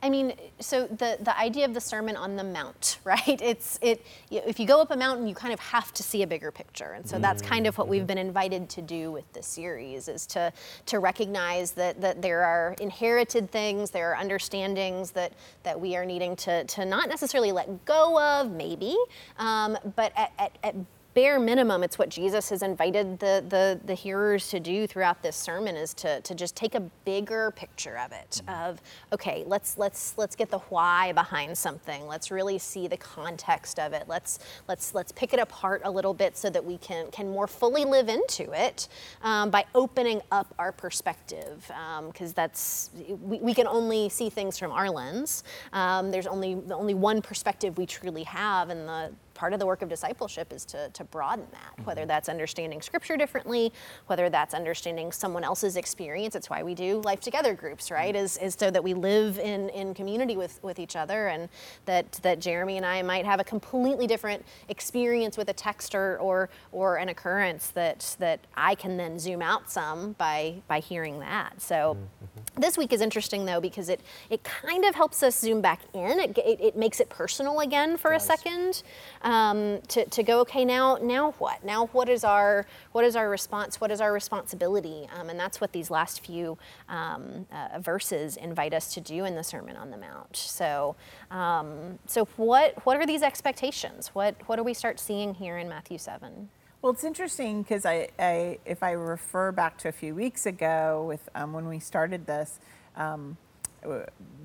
I mean, so the, the idea of the Sermon on the Mount, right? It's it. If you go up a mountain, you kind of have to see a bigger picture, and so that's kind of what we've been invited to do with this series is to to recognize that that there are inherited things, there are understandings that that we are needing to to not necessarily let go of, maybe, um, but at, at, at bare minimum, it's what Jesus has invited the, the, the hearers to do throughout this sermon is to, to just take a bigger picture of it of, okay, let's, let's, let's get the why behind something. Let's really see the context of it. Let's, let's, let's pick it apart a little bit so that we can, can more fully live into it um, by opening up our perspective. Because um, that's, we, we can only see things from our lens. Um, there's only, only one perspective we truly have, and the part of the work of discipleship is to, to broaden that, mm-hmm. whether that's understanding scripture differently, whether that's understanding someone else's experience. It's why we do life together groups, right? Mm-hmm. Is, is so that we live in, in community with, with each other and that, that Jeremy and I might have a completely different experience with a text or, or, or an occurrence that, that I can then zoom out some by, by hearing that. So mm-hmm. this week is interesting though because it, it kind of helps us zoom back in. It, it, it makes it personal again for a second um, to, to go, okay, now, now what? Now what is our, what is our response? What is our responsibility? Um, and that's what these last few um, uh, verses invite us to do in the Sermon on the Mount. So, um, so what, what are these expectations? What, what do we start seeing here in Matthew 7? Well, it's interesting because I, I, if I refer back to a few weeks ago with um, when we started this, um,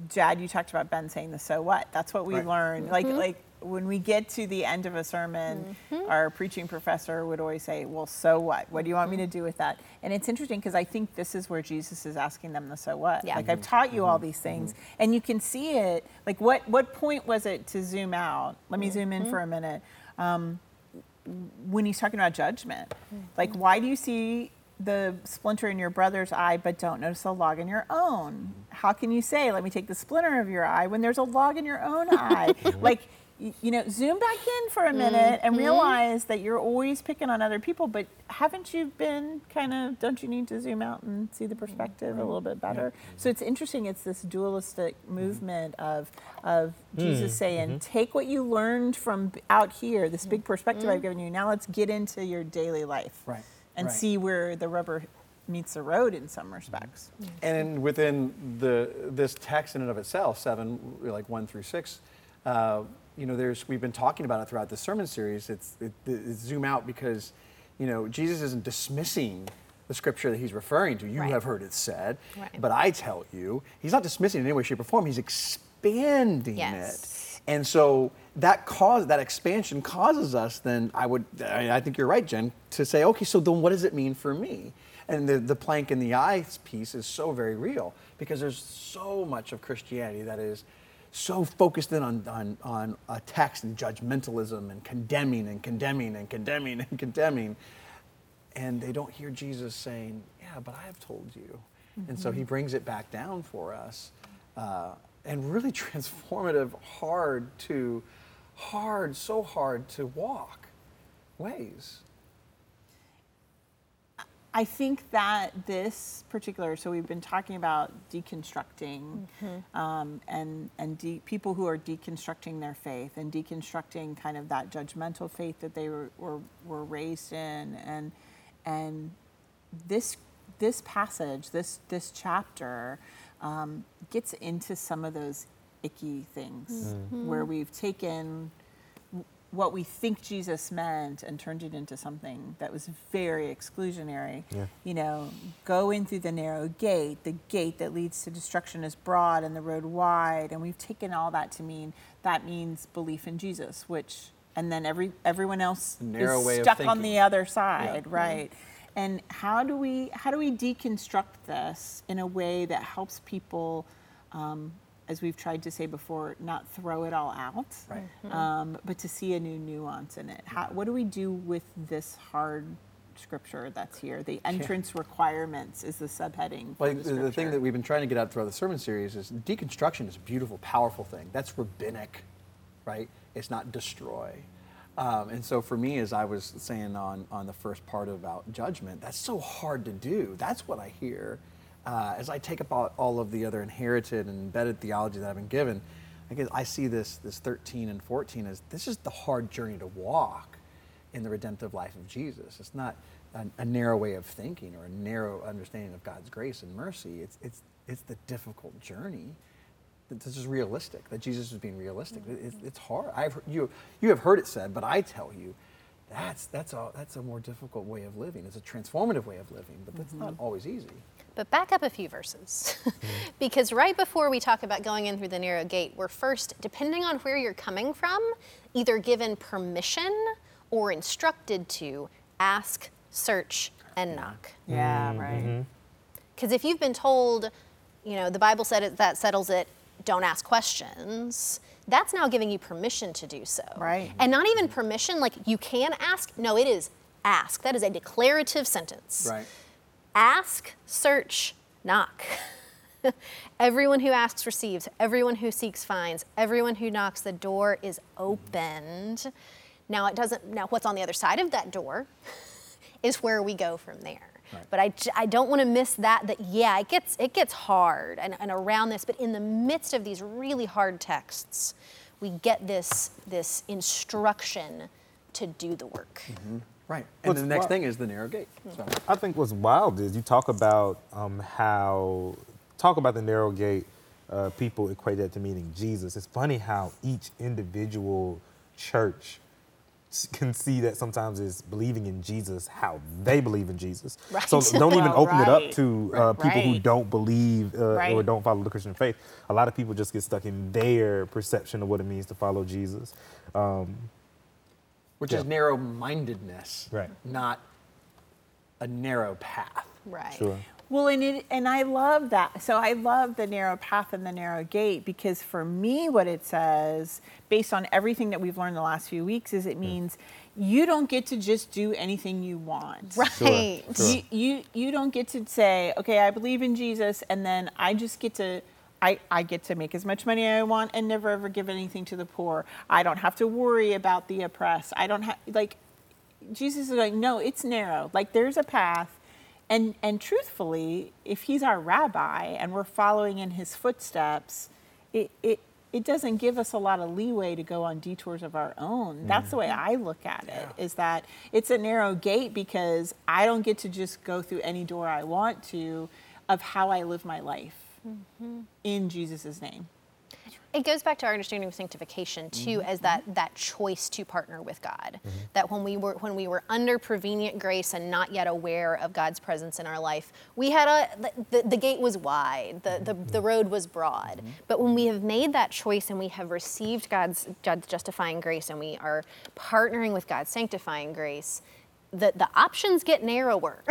Jad, you talked about Ben saying the "so what." That's what we right. learned. Like, mm-hmm. like when we get to the end of a sermon, mm-hmm. our preaching professor would always say, Well, so what? What do you want me to do with that? And it's interesting because I think this is where Jesus is asking them the so what. Yeah. Like, I've taught you all mm-hmm. these things, mm-hmm. and you can see it. Like, what, what point was it to zoom out? Let me zoom in for a minute. Um, when he's talking about judgment, like, why do you see the splinter in your brother's eye but don't notice the log in your own? How can you say, let me take the splinter of your eye when there's a log in your own eye? like, you know, zoom back in for a minute mm-hmm. and realize that you're always picking on other people, but haven't you been kind of, don't you need to zoom out and see the perspective a little bit better? Yeah. So it's interesting, it's this dualistic mm-hmm. movement of, of Jesus mm-hmm. saying, mm-hmm. take what you learned from out here, this big perspective I've mm-hmm. given you, now let's get into your daily life right. and right. see where the rubber meets the road in some respects. And within the this text in and of itself, seven, like one through six, uh, you know, there's we've been talking about it throughout the sermon series. It's, it, it's zoom out because, you know, Jesus isn't dismissing the scripture that he's referring to. You right. have heard it said, right. but I tell you, he's not dismissing it in any way, shape, or form. He's expanding yes. it, and so that cause that expansion causes us. Then I would, I think you're right, Jen, to say, okay, so then what does it mean for me? And the, the plank in the eye piece is so very real because there's so much of Christianity that is so focused in on, on, on a text and judgmentalism and condemning and condemning and condemning and condemning. And they don't hear Jesus saying, Yeah, but I have told you. Mm-hmm. And so he mm-hmm. brings it back down for us. Uh, and really transformative, hard to, hard, so hard to walk ways. I think that this particular, so we've been talking about deconstructing mm-hmm. um, and, and de- people who are deconstructing their faith and deconstructing kind of that judgmental faith that they were, were, were raised in. And, and this, this passage, this, this chapter, um, gets into some of those icky things mm-hmm. where we've taken what we think Jesus meant and turned it into something that was very exclusionary. Yeah. You know, go in through the narrow gate. The gate that leads to destruction is broad and the road wide. And we've taken all that to mean that means belief in Jesus, which and then every everyone else is stuck on the other side, yeah. right? And how do we how do we deconstruct this in a way that helps people um, as we've tried to say before, not throw it all out, Right. um, but to see a new nuance in it. How, what do we do with this hard scripture that's here? The entrance requirements is the subheading. Well, the, the, the thing that we've been trying to get out throughout the sermon series is deconstruction is a beautiful, powerful thing. That's rabbinic, right? It's not destroy. Um, and so for me, as I was saying on, on the first part about judgment, that's so hard to do. That's what I hear uh, as I take up all, of the other inherited and embedded theology that I've been given. I guess I see this this 13 and 14 as this is the hard journey to walk in the redemptive life of Jesus. It's not a, a narrow way of thinking or a narrow understanding of God's grace and mercy. It's, it's, it's the difficult journey this is realistic, that Jesus is being realistic. It, it's hard. I've, you, you have heard it said, but I tell you, that's, that's, a, that's a more difficult way of living. It's a transformative way of living, but that's not always easy. But back up a few verses. Mm-hmm. because right before we talk about going in through the narrow gate, we're first, depending on where you're coming from, either given permission or instructed to ask, search, and knock. yeah, mm-hmm. right. Because if you've been told, you know, the Bible said it, that settles it, don't ask questions, that's now giving you permission to do so. Right. And not even permission, like you can ask. No, it is ask. That is a declarative sentence. Right. Ask, search, knock. everyone who asks receives, everyone who seeks finds, everyone who knocks, the door is opened. Now, it doesn't, now what's on the other side of that door is where we go from there. Right. But I don't want to miss that, that yeah, it gets, it gets hard and, and around this, but in the midst of these really hard texts, we get this, this instruction to do the work. Mm-hmm. Right. And What's the next wild- thing is the narrow gate. So, I think what's wild is you talk about um, how talk about the narrow gate. Uh, people equate that to meaning Jesus. It's funny how each individual church can see that sometimes is believing in Jesus how they believe in Jesus. So don't even Well, open it up to uh, people who don't believe uh, or don't follow the Christian faith. A lot of people just get stuck in their perception of what it means to follow Jesus. Um, which Yeah. is narrow mindedness, Right. not a narrow path. Right. sure. Well, and it, and I love that. So I love the narrow path and the narrow gate because for me, what it says, based on everything that we've learned the last few weeks, is it means you don't get to just do anything you want. Right. Sure. You, you you don't get to say, okay, I believe in Jesus, and then I just get to. I, I get to make as much money I want and never ever give anything to the poor. I don't have to worry about the oppressed. I don't have like Jesus is like, no, it's narrow. Like there's a path. And and truthfully, if he's our rabbi and we're following in his footsteps, it it it doesn't give us a lot of leeway to go on detours of our own. Mm-hmm. That's the way I look at it. Is that it's a narrow gate because I don't get to just go through any door I want to of how I live my life in Jesus' name. It goes back to our understanding of sanctification too, Mm-hmm. as that that choice to partner with God. That when we were when we were under prevenient grace and not yet aware of God's presence in our life, we had a the, the, the gate was wide, the, the the road was broad. Mm-hmm. But when we have made that choice and we have received God's God's justifying grace and we are partnering with God's sanctifying grace, the, the options get narrower.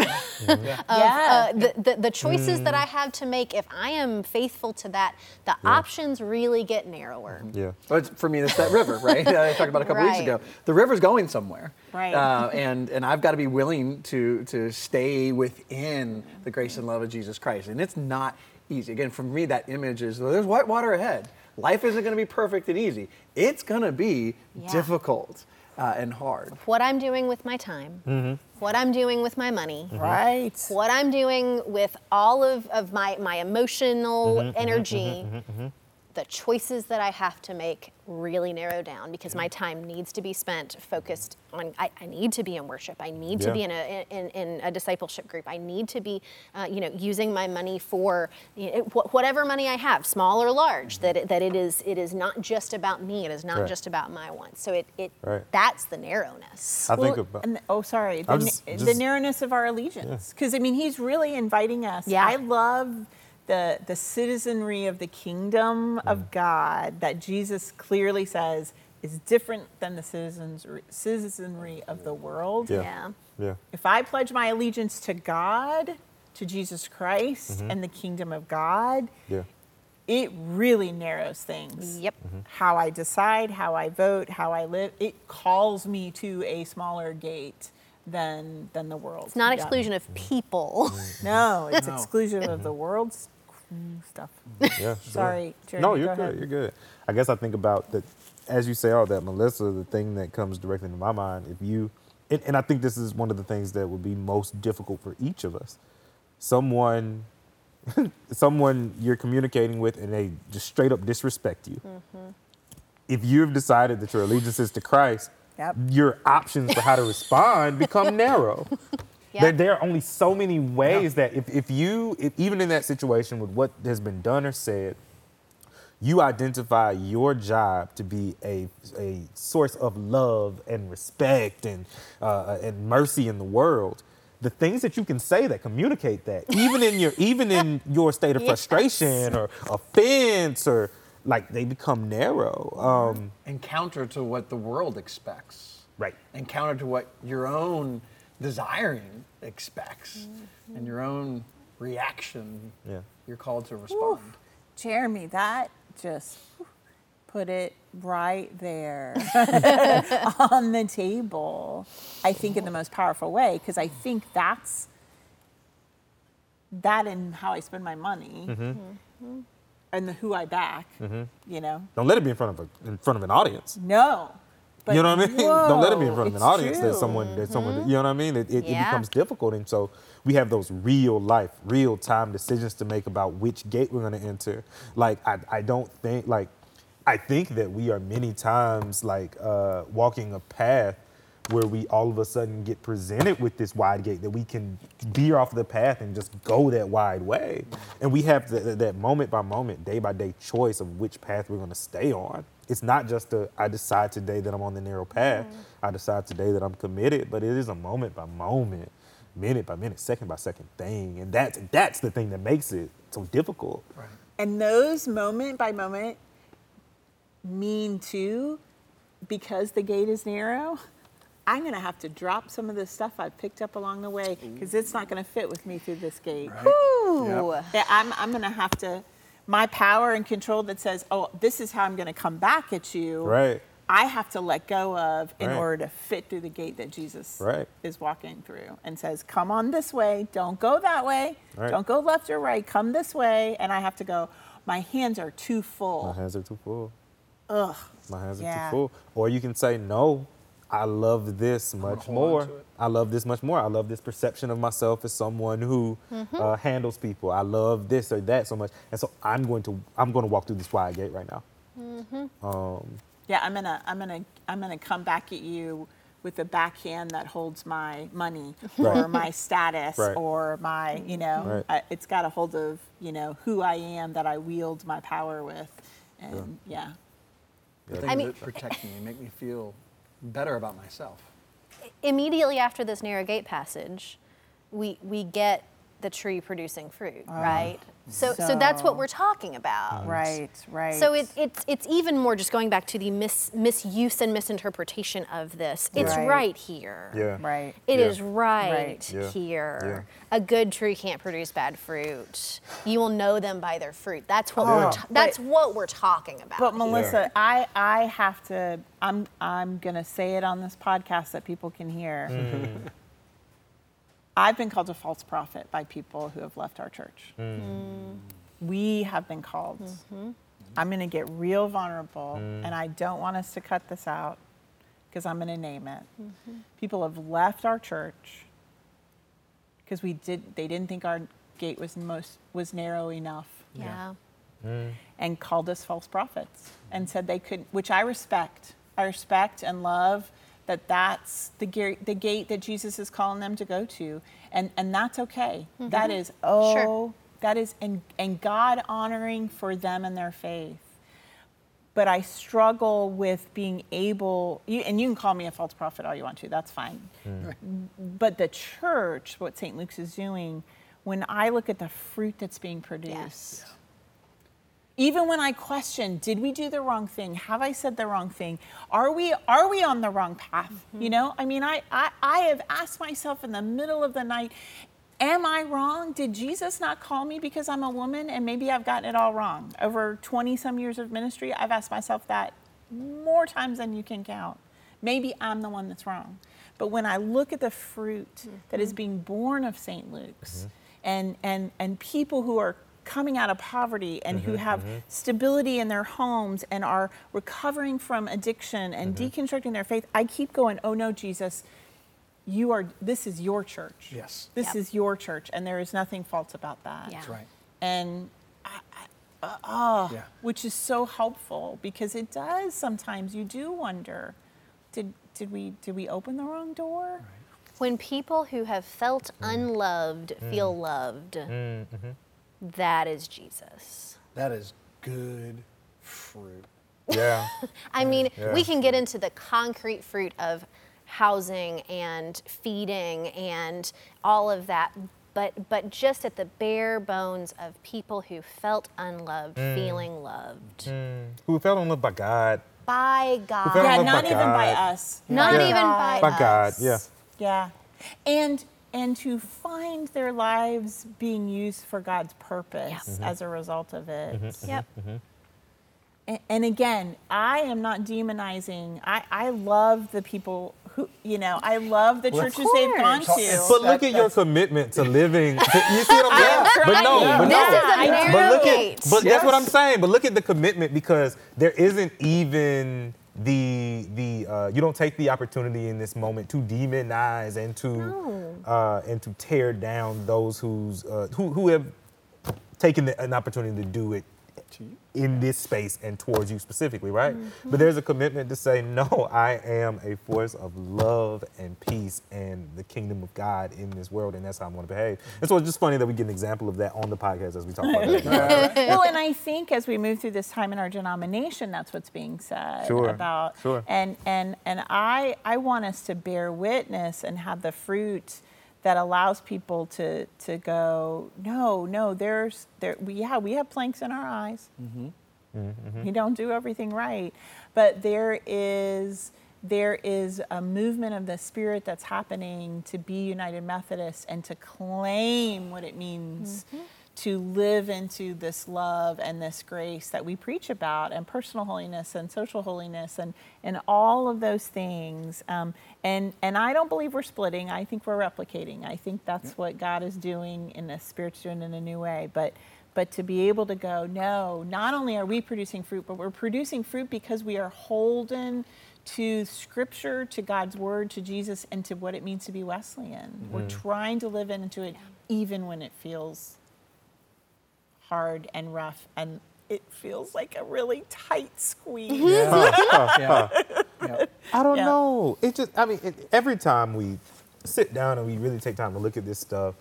of Yeah. uh, the, the, the choices Mm. that I have to make, if I am faithful to that, the options really get narrower. Yeah. But for me, it's that river, right? I talked about a couple weeks ago. The river's going somewhere, Right. Uh, and and I've got to be willing to to stay within the grace and love of Jesus Christ, and it's not easy. Again, for me, that image is well, there's white water ahead. Life isn't going to be perfect and easy. It's going to be Yeah. difficult uh, and hard. What I'm doing with my time, mm-hmm. what I'm doing with my money, mm-hmm. Right. what I'm doing with all of, of my, my emotional mm-hmm, energy, the choices that I have to make really narrow down because my time needs to be spent focused on. I, I need to be in worship. I need to be in a in, in a discipleship group. I need to be, uh, you know, using my money for you know, whatever money I have, small or large. That it, that it is it is not just about me. It is not Right. just about my wants. So it it Right. that's the narrowness. I think about and, oh, sorry. The, I'm na- just- the narrowness of our allegiance. Because, I mean, he's really inviting us. Yeah. I love the, the citizenry of the kingdom Mm. of God that Jesus clearly says is different than the citizens, citizenry of the world. Yeah. yeah. yeah. If I pledge my allegiance to God, to Jesus Christ, Mm-hmm. and the kingdom of God, Yeah. it really narrows things. Yep. How I decide, how I vote, how I live, it calls me to a smaller gate than than the world. It's not Yeah. exclusion of people. No, it's No. exclusion of the world's stuff. Yeah. sure. Sorry, Jeremy, No, you're go good. ahead. You're good. I guess I think about that as you say all that, Melissa. The thing that comes directly to my mind, if you, and, and I think this is one of the things that would be most difficult for each of us. Someone, someone you're communicating with, and they just straight up disrespect you. Mm-hmm. If you've decided that your allegiance is to Christ, Yep. your options for how to respond become narrow. Yeah. There, there are only so many ways that if, if you, if, even in that situation with what has been done or said, you identify your job to be a, a source of love and respect and, uh, and mercy in the world. The things that you can say that communicate that, even in your even in your state of Yes. frustration or offense or like they become narrow. Um, and counter to what the world expects. right. And counter to what your own desiring expects Mm-hmm. and your own reaction. Yeah. You're called to respond. Jeremy, that just put it right there on the table. I think in the most powerful way because I think that's that and how I spend my money and the who I back. You know, Don't let it be in front of a, in front of an audience. no. You know what I mean? Don't let it be in front of an audience. That true. someone, that someone, you know what I mean? It, it, it becomes difficult, and so we have those real life, real time decisions to make about which gate we're going to enter. Like I, I don't think like, I think that we are many times like uh, walking a path where we all of a sudden get presented with this wide gate that we can veer off the path and just go that wide way, and we have the, that moment by moment, day by day choice of which path we're going to stay on it's not just a I decide today that I'm on the narrow path. Mm. I decide today that I'm committed, but it is a moment by moment, minute by minute, second by second thing. And that's that's the thing that makes it so difficult. Right. And those moment by moment mean too, because the gate is narrow, I'm going to have to drop some of the stuff I've picked up along the way because it's not going to fit with me through this gate. Ooh. Yeah, I'm, I'm going to have to, my power and control that says, oh, this is how I'm going to come back at you. Right. I have to let go of in Right. order to fit through the gate that Jesus Right. is walking through and says, Come on this way, don't go that way, Right. don't go left or right, come this way. And I have to go, My hands are too full. My hands are too full. Ugh. My hands are Yeah. too full. Or you can say, no, I love this much more. I love this much more. I love this perception of myself as someone who uh, handles people. I love this or that so much, and so I'm going to I'm going to walk through this wide gate right now. Um, Yeah, I'm gonna, I'm gonna, I'm gonna come back at you with a backhand that holds my money or my status Right. or my, you know, Right. uh, it's got a hold of, you know, who I am that I wield my power with, and yeah. The Yeah. things I mean- that protect me and make me feel better about myself. Immediately after this narrow gate passage, we we get the tree producing fruit, ah. right? So, so that's what we're talking about. Right, right. So it, it's it's even more just going back to the mis, misuse and misinterpretation of this. It's Right. right, here. yeah. right. It Yeah. is right, Right. Yeah. here. A good tree can't produce bad fruit. You will know them by their fruit. That's what we're ta- that's but- what we're talking about. But here. Melissa, I I have to. I'm I'm gonna say it on this podcast that people can hear. Mm-hmm. I've been called a false prophet by people who have left our church. Hmm. Hmm. We have been called. Mm-hmm. Mm-hmm. I'm gonna get real vulnerable, hmm. and I don't want us to cut this out because I'm gonna name it. Mm-hmm. People have left our church because we did. They didn't think our gate was most was narrow enough yeah. and called us false prophets and said they couldn't, which I respect. I respect and love that that's the, ga- the gate that Jesus is calling them to go to. And, and that's okay. Mm-hmm. That is, oh, Sure. that is, and, and God honoring for them and their faith. But I struggle with being able, you, and you can call me a false prophet all you want to, that's fine. Mm. But the church, what St. Luke's is doing, when I look at the fruit that's being produced, Yes. Even when I question, did we do the wrong thing? Have I said the wrong thing? Are we are we on the wrong path? You know, I mean, I, I I have asked myself in the middle of the night, Am I wrong? Did Jesus not call me because I'm a woman? And maybe I've gotten it all wrong. Over 20 some years of ministry, I've asked myself that more times than you can count. Maybe I'm the one that's wrong. But when I look at the fruit mm-hmm. that is being born of St. Luke's mm-hmm. and, and, and people who are coming out of poverty and mm-hmm, who have mm-hmm. stability in their homes and are recovering from addiction and mm-hmm. deconstructing their faith, I keep going, oh no, Jesus, you are, this is your church. Yes. This yep. is your church, and there is nothing false about that. Yeah. That's right. And I, I, uh, oh, yeah. which is so helpful because it does sometimes you do wonder, did, did we, did we open the wrong door? Right. When people who have felt mm. unloved mm. feel loved, mm, mm-hmm that is Jesus. That is good fruit. Yeah. I mean, yeah. we can get into the concrete fruit of housing and feeding and all of that, but but just at the bare bones of people who felt unloved, mm. feeling loved, mm. who felt unloved by God. By God. Yeah, not even God. by us. Not yeah. even by, by us. God. Yeah. Yeah, and and to find their lives being used for God's purpose yes. mm-hmm. as a result of it. Mm-hmm, yep. Mm-hmm. mm-hmm. And, and, again, I am not demonizing. I, I love the people who, you know, I love the well, churches they've gone to. But look at your commitment to living. To, you see what I'm saying? But no, but no. This is a but look at, but yes. that's what I'm saying. But look at the commitment because there isn't even the the uh, you don't take the opportunity in this moment to demonize and to no. uh, and to tear down those who's uh, who who have taken the, an opportunity to do it in this space and towards you specifically, right? Mm-hmm. But there's a commitment to say, no, I am a force of love and peace and the kingdom of God in this world, and that's how I'm going to behave. And so it's just funny that we get an example of that on the podcast as we talk about that. well, and I think as we move through this time in our denomination, that's what's being said sure. about. Sure. And and and I I want us to bear witness and have the fruit that allows people to to go no no there's there we yeah we have planks in our eyes mm-hmm. Mm-hmm. we don't do everything right but there is there is a movement of the spirit that's happening to be united methodist and to claim what it means mm-hmm to live into this love and this grace that we preach about, and personal holiness and social holiness, and, and all of those things. Um, and, and I don't believe we're splitting. I think we're replicating. I think that's yep. what God is doing in the Spirit's doing in a new way. But, but to be able to go, no, not only are we producing fruit, but we're producing fruit because we are holden to Scripture, to God's Word, to Jesus, and to what it means to be Wesleyan. Mm-hmm. We're trying to live into it even when it feels hard and rough and it feels like a really tight squeeze. Yeah. yeah. yeah. I don't yeah. know. It just, I mean, it, every time we sit down and we really take time to look at this stuff,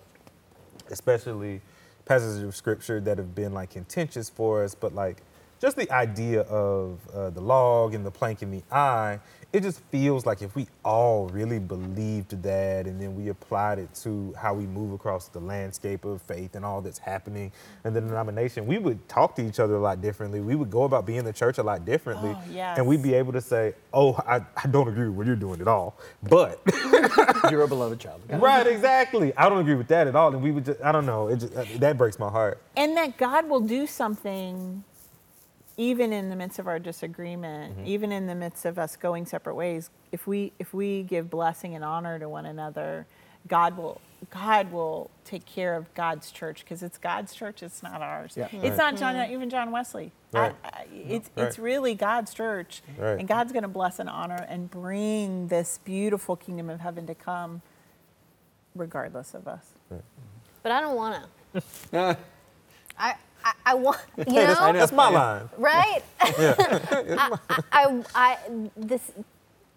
especially passages of scripture that have been like contentious for us, but like just the idea of uh, the log and the plank in the eye, it just feels like if we all really believed that and then we applied it to how we move across the landscape of faith and all that's happening in the denomination, we would talk to each other a lot differently. We would go about being the church a lot differently. Oh, yes. And we'd be able to say, oh, I, I don't agree with what you're doing at all, but. you're a beloved child. Right, exactly. I don't agree with that at all. And we would just, I don't know, it just, uh, that breaks my heart. And that God will do something even in the midst of our disagreement, mm-hmm. even in the midst of us going separate ways, if we if we give blessing and honor to one another, God will God will take care of God's church because it's God's church. It's not ours. Yeah. It's right. not John, not even John Wesley. Right. I, I, it's right. it's really God's church, and God's going to bless and honor and bring this beautiful kingdom of heaven to come, regardless of us. But I don't want to. I I, I want, you know, that's my line, right? Yeah. I, I, I, this,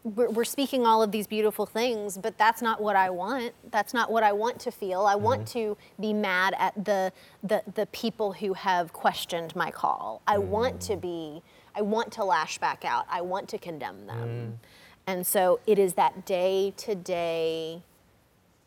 we're, we're, speaking all of these beautiful things, but that's not what I want. That's not what I want to feel. I want mm-hmm. to be mad at the, the the people who have questioned my call. I mm. want to be. I want to lash back out. I want to condemn them. Mm. And so it is that day to day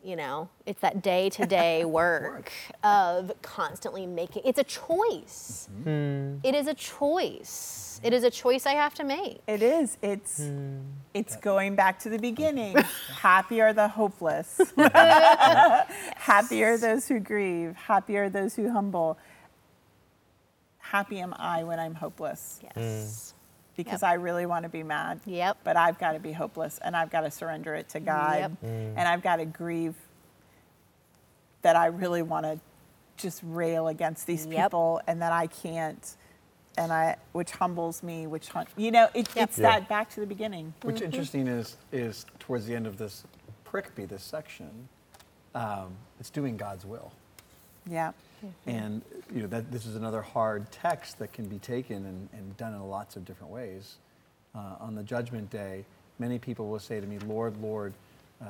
You know, it's that day to day work of constantly making. It's a choice. Mm-hmm. It is a choice. It is a choice I have to make. It is. It's mm-hmm. it's going back to the beginning. Happy are the hopeless. Happy are those who grieve. Happy are those who humble. Happy am I when I'm hopeless Yes. Mm. Because Yep. I really want to be mad. Yep. But I've got to be hopeless and I've got to surrender it to God Yep. and I've got to grieve that I really want to just rail against these Yep. people and that I can't and I which humbles me which hun- you know it, Yep. it's Yeah. that back to the beginning. What's interesting is is towards the end of this pericope, this section, um, it's doing God's will. Yeah. And you know that this is another hard text that can be taken and, and done in lots of different ways. Uh, on the judgment day, many people will say to me, "Lord, Lord, uh,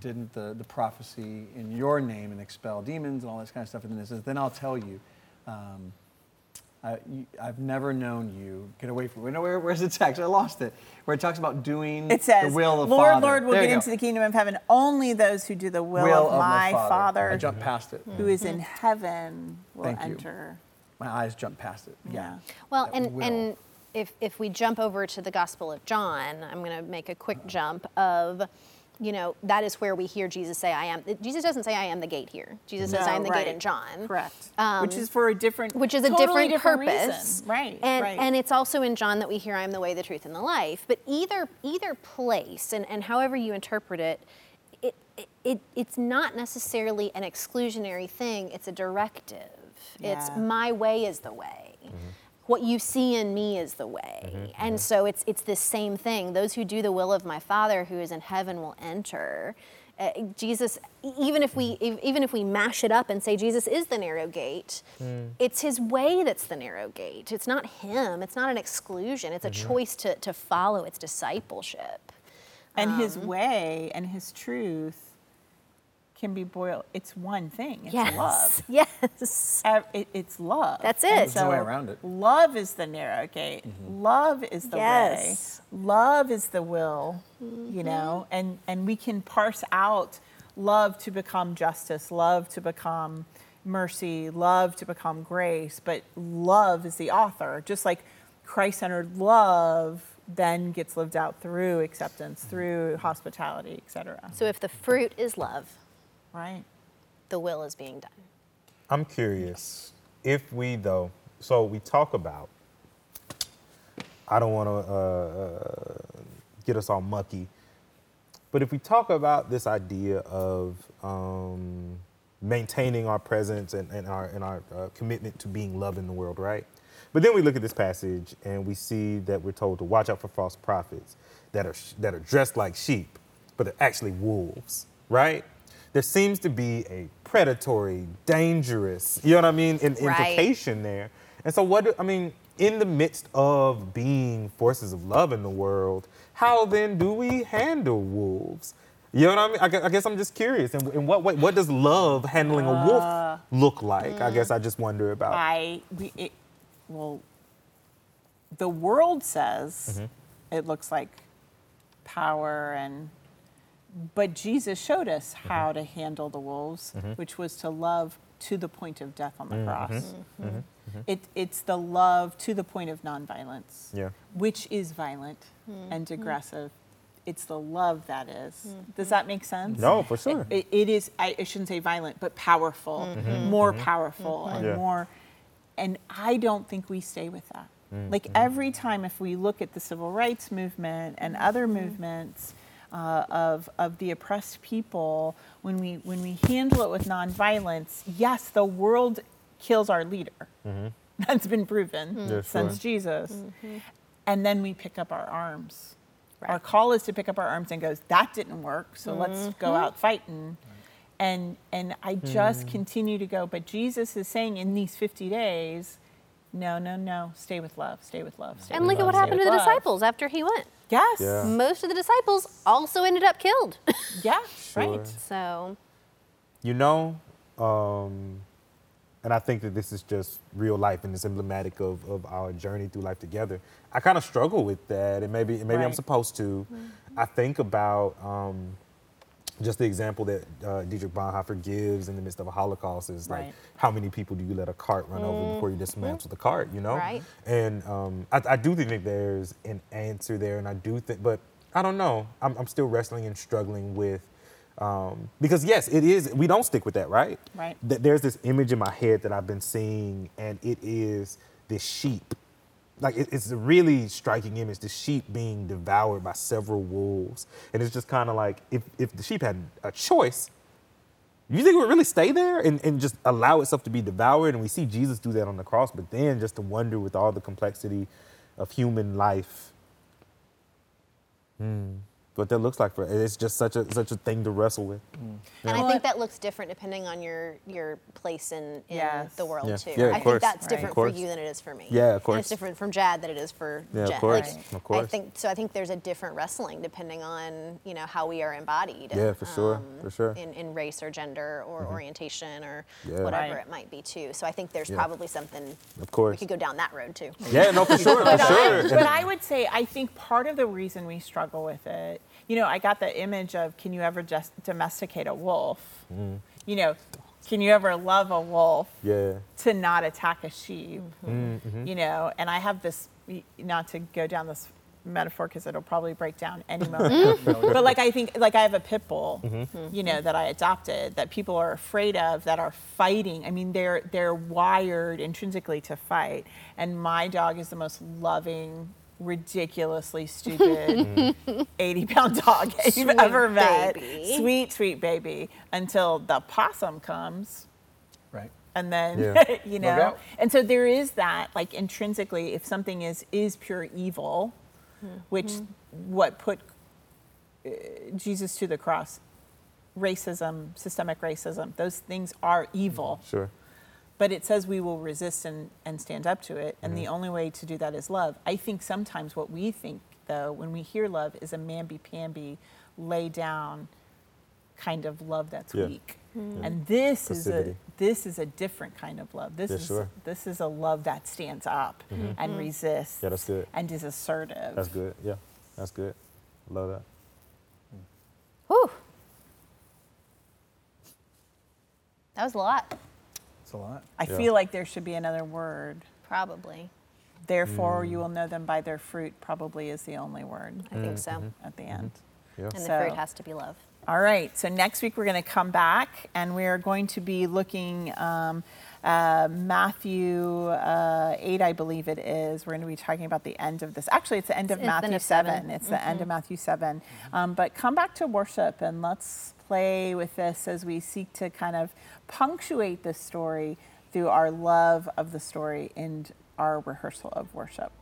didn't the, the prophecy in your name and expel demons and all this kind of stuff?" And then it says, "Then I'll tell you." Um, I, you, I've never known you. Get away from me. No, where, where's the text? I lost it. Where it talks about doing It says, the will of Lord, Father. Lord, will There get into the kingdom of heaven. Only those who do the will, will of, my Father, I jumped past it. who is in heaven will Thank you. enter. My eyes jumped past it. Yeah. Well, That and, will. and if, if we jump over to the Gospel of John, I'm going to make a quick jump of, you know, that is where we hear Jesus say, I am. Jesus doesn't say, I am the gate here. Jesus says, No, I am the right. gate in John. Correct. Um, which is for a different, which is a totally different, reason. purpose, Right. And right. and it's also in John that we hear, "I am the way, the truth, and the life." But either either place, and, and however you interpret it, it, it, it it's not necessarily an exclusionary thing. It's a directive. It's my way is the way. What you see in me is the way, mm-hmm, mm-hmm. and so it's it's this same thing. Those who do the will of my Father who is in heaven will enter. Uh, Jesus, even if we mm-hmm. e- even if we mash it up and say Jesus is the narrow gate, mm. it's His way that's the narrow gate. It's not Him. It's not an exclusion. It's a choice to to follow. It's discipleship. and his um, way and his truth can be boiled. It's one thing. It's yes, love. yes. It- it's love. That's And it. There's no way around it. Love is the narrow gate. Mm-hmm. Love is the Yes. way. Love is the will. You mm-hmm. know, and and we can parse out love to become justice, love to become mercy, love to become grace, but love is the author. Just like Christ-centered love then gets lived out through acceptance, mm-hmm. through hospitality, etc. So if the fruit is love, Right. the will is being done. I'm curious if we though. So we talk about. I don't want to uh, uh, get us all mucky, but if we talk about this idea of um, maintaining our presence and, and our and our uh, commitment to being love in the world, right? But then we look at this passage and we see that we're told to watch out for false prophets that are that are dressed like sheep, but they're actually wolves, right? There seems to be a predatory, dangerous, you know what I mean, in, Right. implication there. And so, what do, I mean, in the midst of being forces of love in the world, how then do we handle wolves? You know what I mean? I gue- I guess I'm just curious. In, in what way, what does love handling a wolf uh, look like? I mm. guess I just wonder about. I we, it, well, the world says mm-hmm. it looks like power and, but Jesus showed us mm-hmm. how to handle the wolves, mm-hmm. which was to love to the point of death on the mm-hmm. cross. It, it's the love to the point of nonviolence, Yeah. which is violent and aggressive. It's the love that is. Does that make sense? No, for sure. It, it is, I, I shouldn't say violent, but powerful, more powerful, and Yeah. more. And I don't think we stay with that. Mm-hmm. Like every time, if we look at the civil rights movement and other movements uh, of, of the oppressed people, when we, when we handle it with nonviolence, yes, the world kills our leader. That's been proven Mm-hmm. Yeah, since sure. Jesus. And then we pick up our arms. Our call is to pick up our arms and goes, that didn't work, so let's go out fighting. And and I just continue to go, but Jesus is saying in these 50 days, no, no, no, stay with love, stay with love. Stay And with look at what happened to the love. disciples after he went. Yes. Yeah. Most of the disciples also ended up killed. Yeah, Sure. right. so You know, um, and I think that this is just real life and it's emblematic of, of our journey through life together. I kind of struggle with that, and maybe maybe I'm supposed to. I think about um, just the example that uh, Dietrich Bonhoeffer gives in the midst of a Holocaust is like, Right. how many people do you let a cart run over before you dismantle the cart? You know, Right. And um, I, I do think there's an answer there, and I do think, but I don't know. I'm, I'm still wrestling and struggling with. Um, because yes, it is. We don't stick with that, right? Right. Th- There's this image in my head that I've been seeing, and it is this sheep. Like it, it's a really striking image. The sheep being devoured by several wolves, and it's just kind of like if if the sheep had a choice, you think it would really stay there and, and just allow itself to be devoured? And we see Jesus do that on the cross, but then just to wonder with all the complexity of human life, hmm, what that looks like for it's just such a such a thing to wrestle with. Mm. And I think that looks different depending on your your place in, in Yes. the world Yeah. too. Yeah, of I course. think that's Right. different Of for you than it is for me. Yeah, of And course. it's different from Jad than it is for Yeah, of course. Like, Of I think so. I think there's a different wrestling depending on you know how we are embodied. Yeah, for sure, um, for sure. In, in race or gender or mm-hmm. orientation or Yeah. whatever Right. it might be too. So I think there's Yeah. probably something Of course. we could go down that road too. Yeah, no, for sure, for But, sure. I, but I would say I think part of the reason we struggle with it, you know, I got the image of can you ever just domesticate a wolf? Mm. You know, can you ever love a wolf yeah. to not attack a sheep? Mm-hmm. You know, and I have this, not to go down this metaphor because it'll probably break down any moment. but like I think, like I have a pit bull, Mm-hmm. you know, that I adopted that people are afraid of that are fighting. I mean, they're they're wired intrinsically to fight, and my dog is the most loving. Ridiculously stupid, 80 pound dog you've ever met. baby. Sweet, sweet baby. Until the possum comes Right. and then Yeah. you know out. and so there is that like intrinsically if something is is pure evil hmm. which hmm. what put uh, jesus to the cross racism systemic racism those things are evil mm, Sure. But it says we will resist and, and stand up to it and Mm-hmm. the only way to do that is love i think sometimes what we think though when we hear love is a mamby-pamby lay down kind of love that's Yeah. weak and this is a this is a different kind of love this Yeah, is sure. this is a love that stands up and resists Yeah, that's good. and is assertive That's good. Yeah, that's good. Love that. Whew. That was a lot, It's a lot. i Yeah. feel like there should be another word probably. therefore Mm. you will know them by their fruit probably is the only word I think so. at the end Yeah. And the So- fruit has to be love. All right. So next week we're going to come back and we are going to be looking um, uh, Matthew uh, eight, I believe it is. We're going to be talking about the end of this. Actually, it's the end of It's Matthew seven. seven. It's the end of Matthew seven. Um, but come back to worship and let's play with this as we seek to kind of punctuate this story through our love of the story and our rehearsal of worship.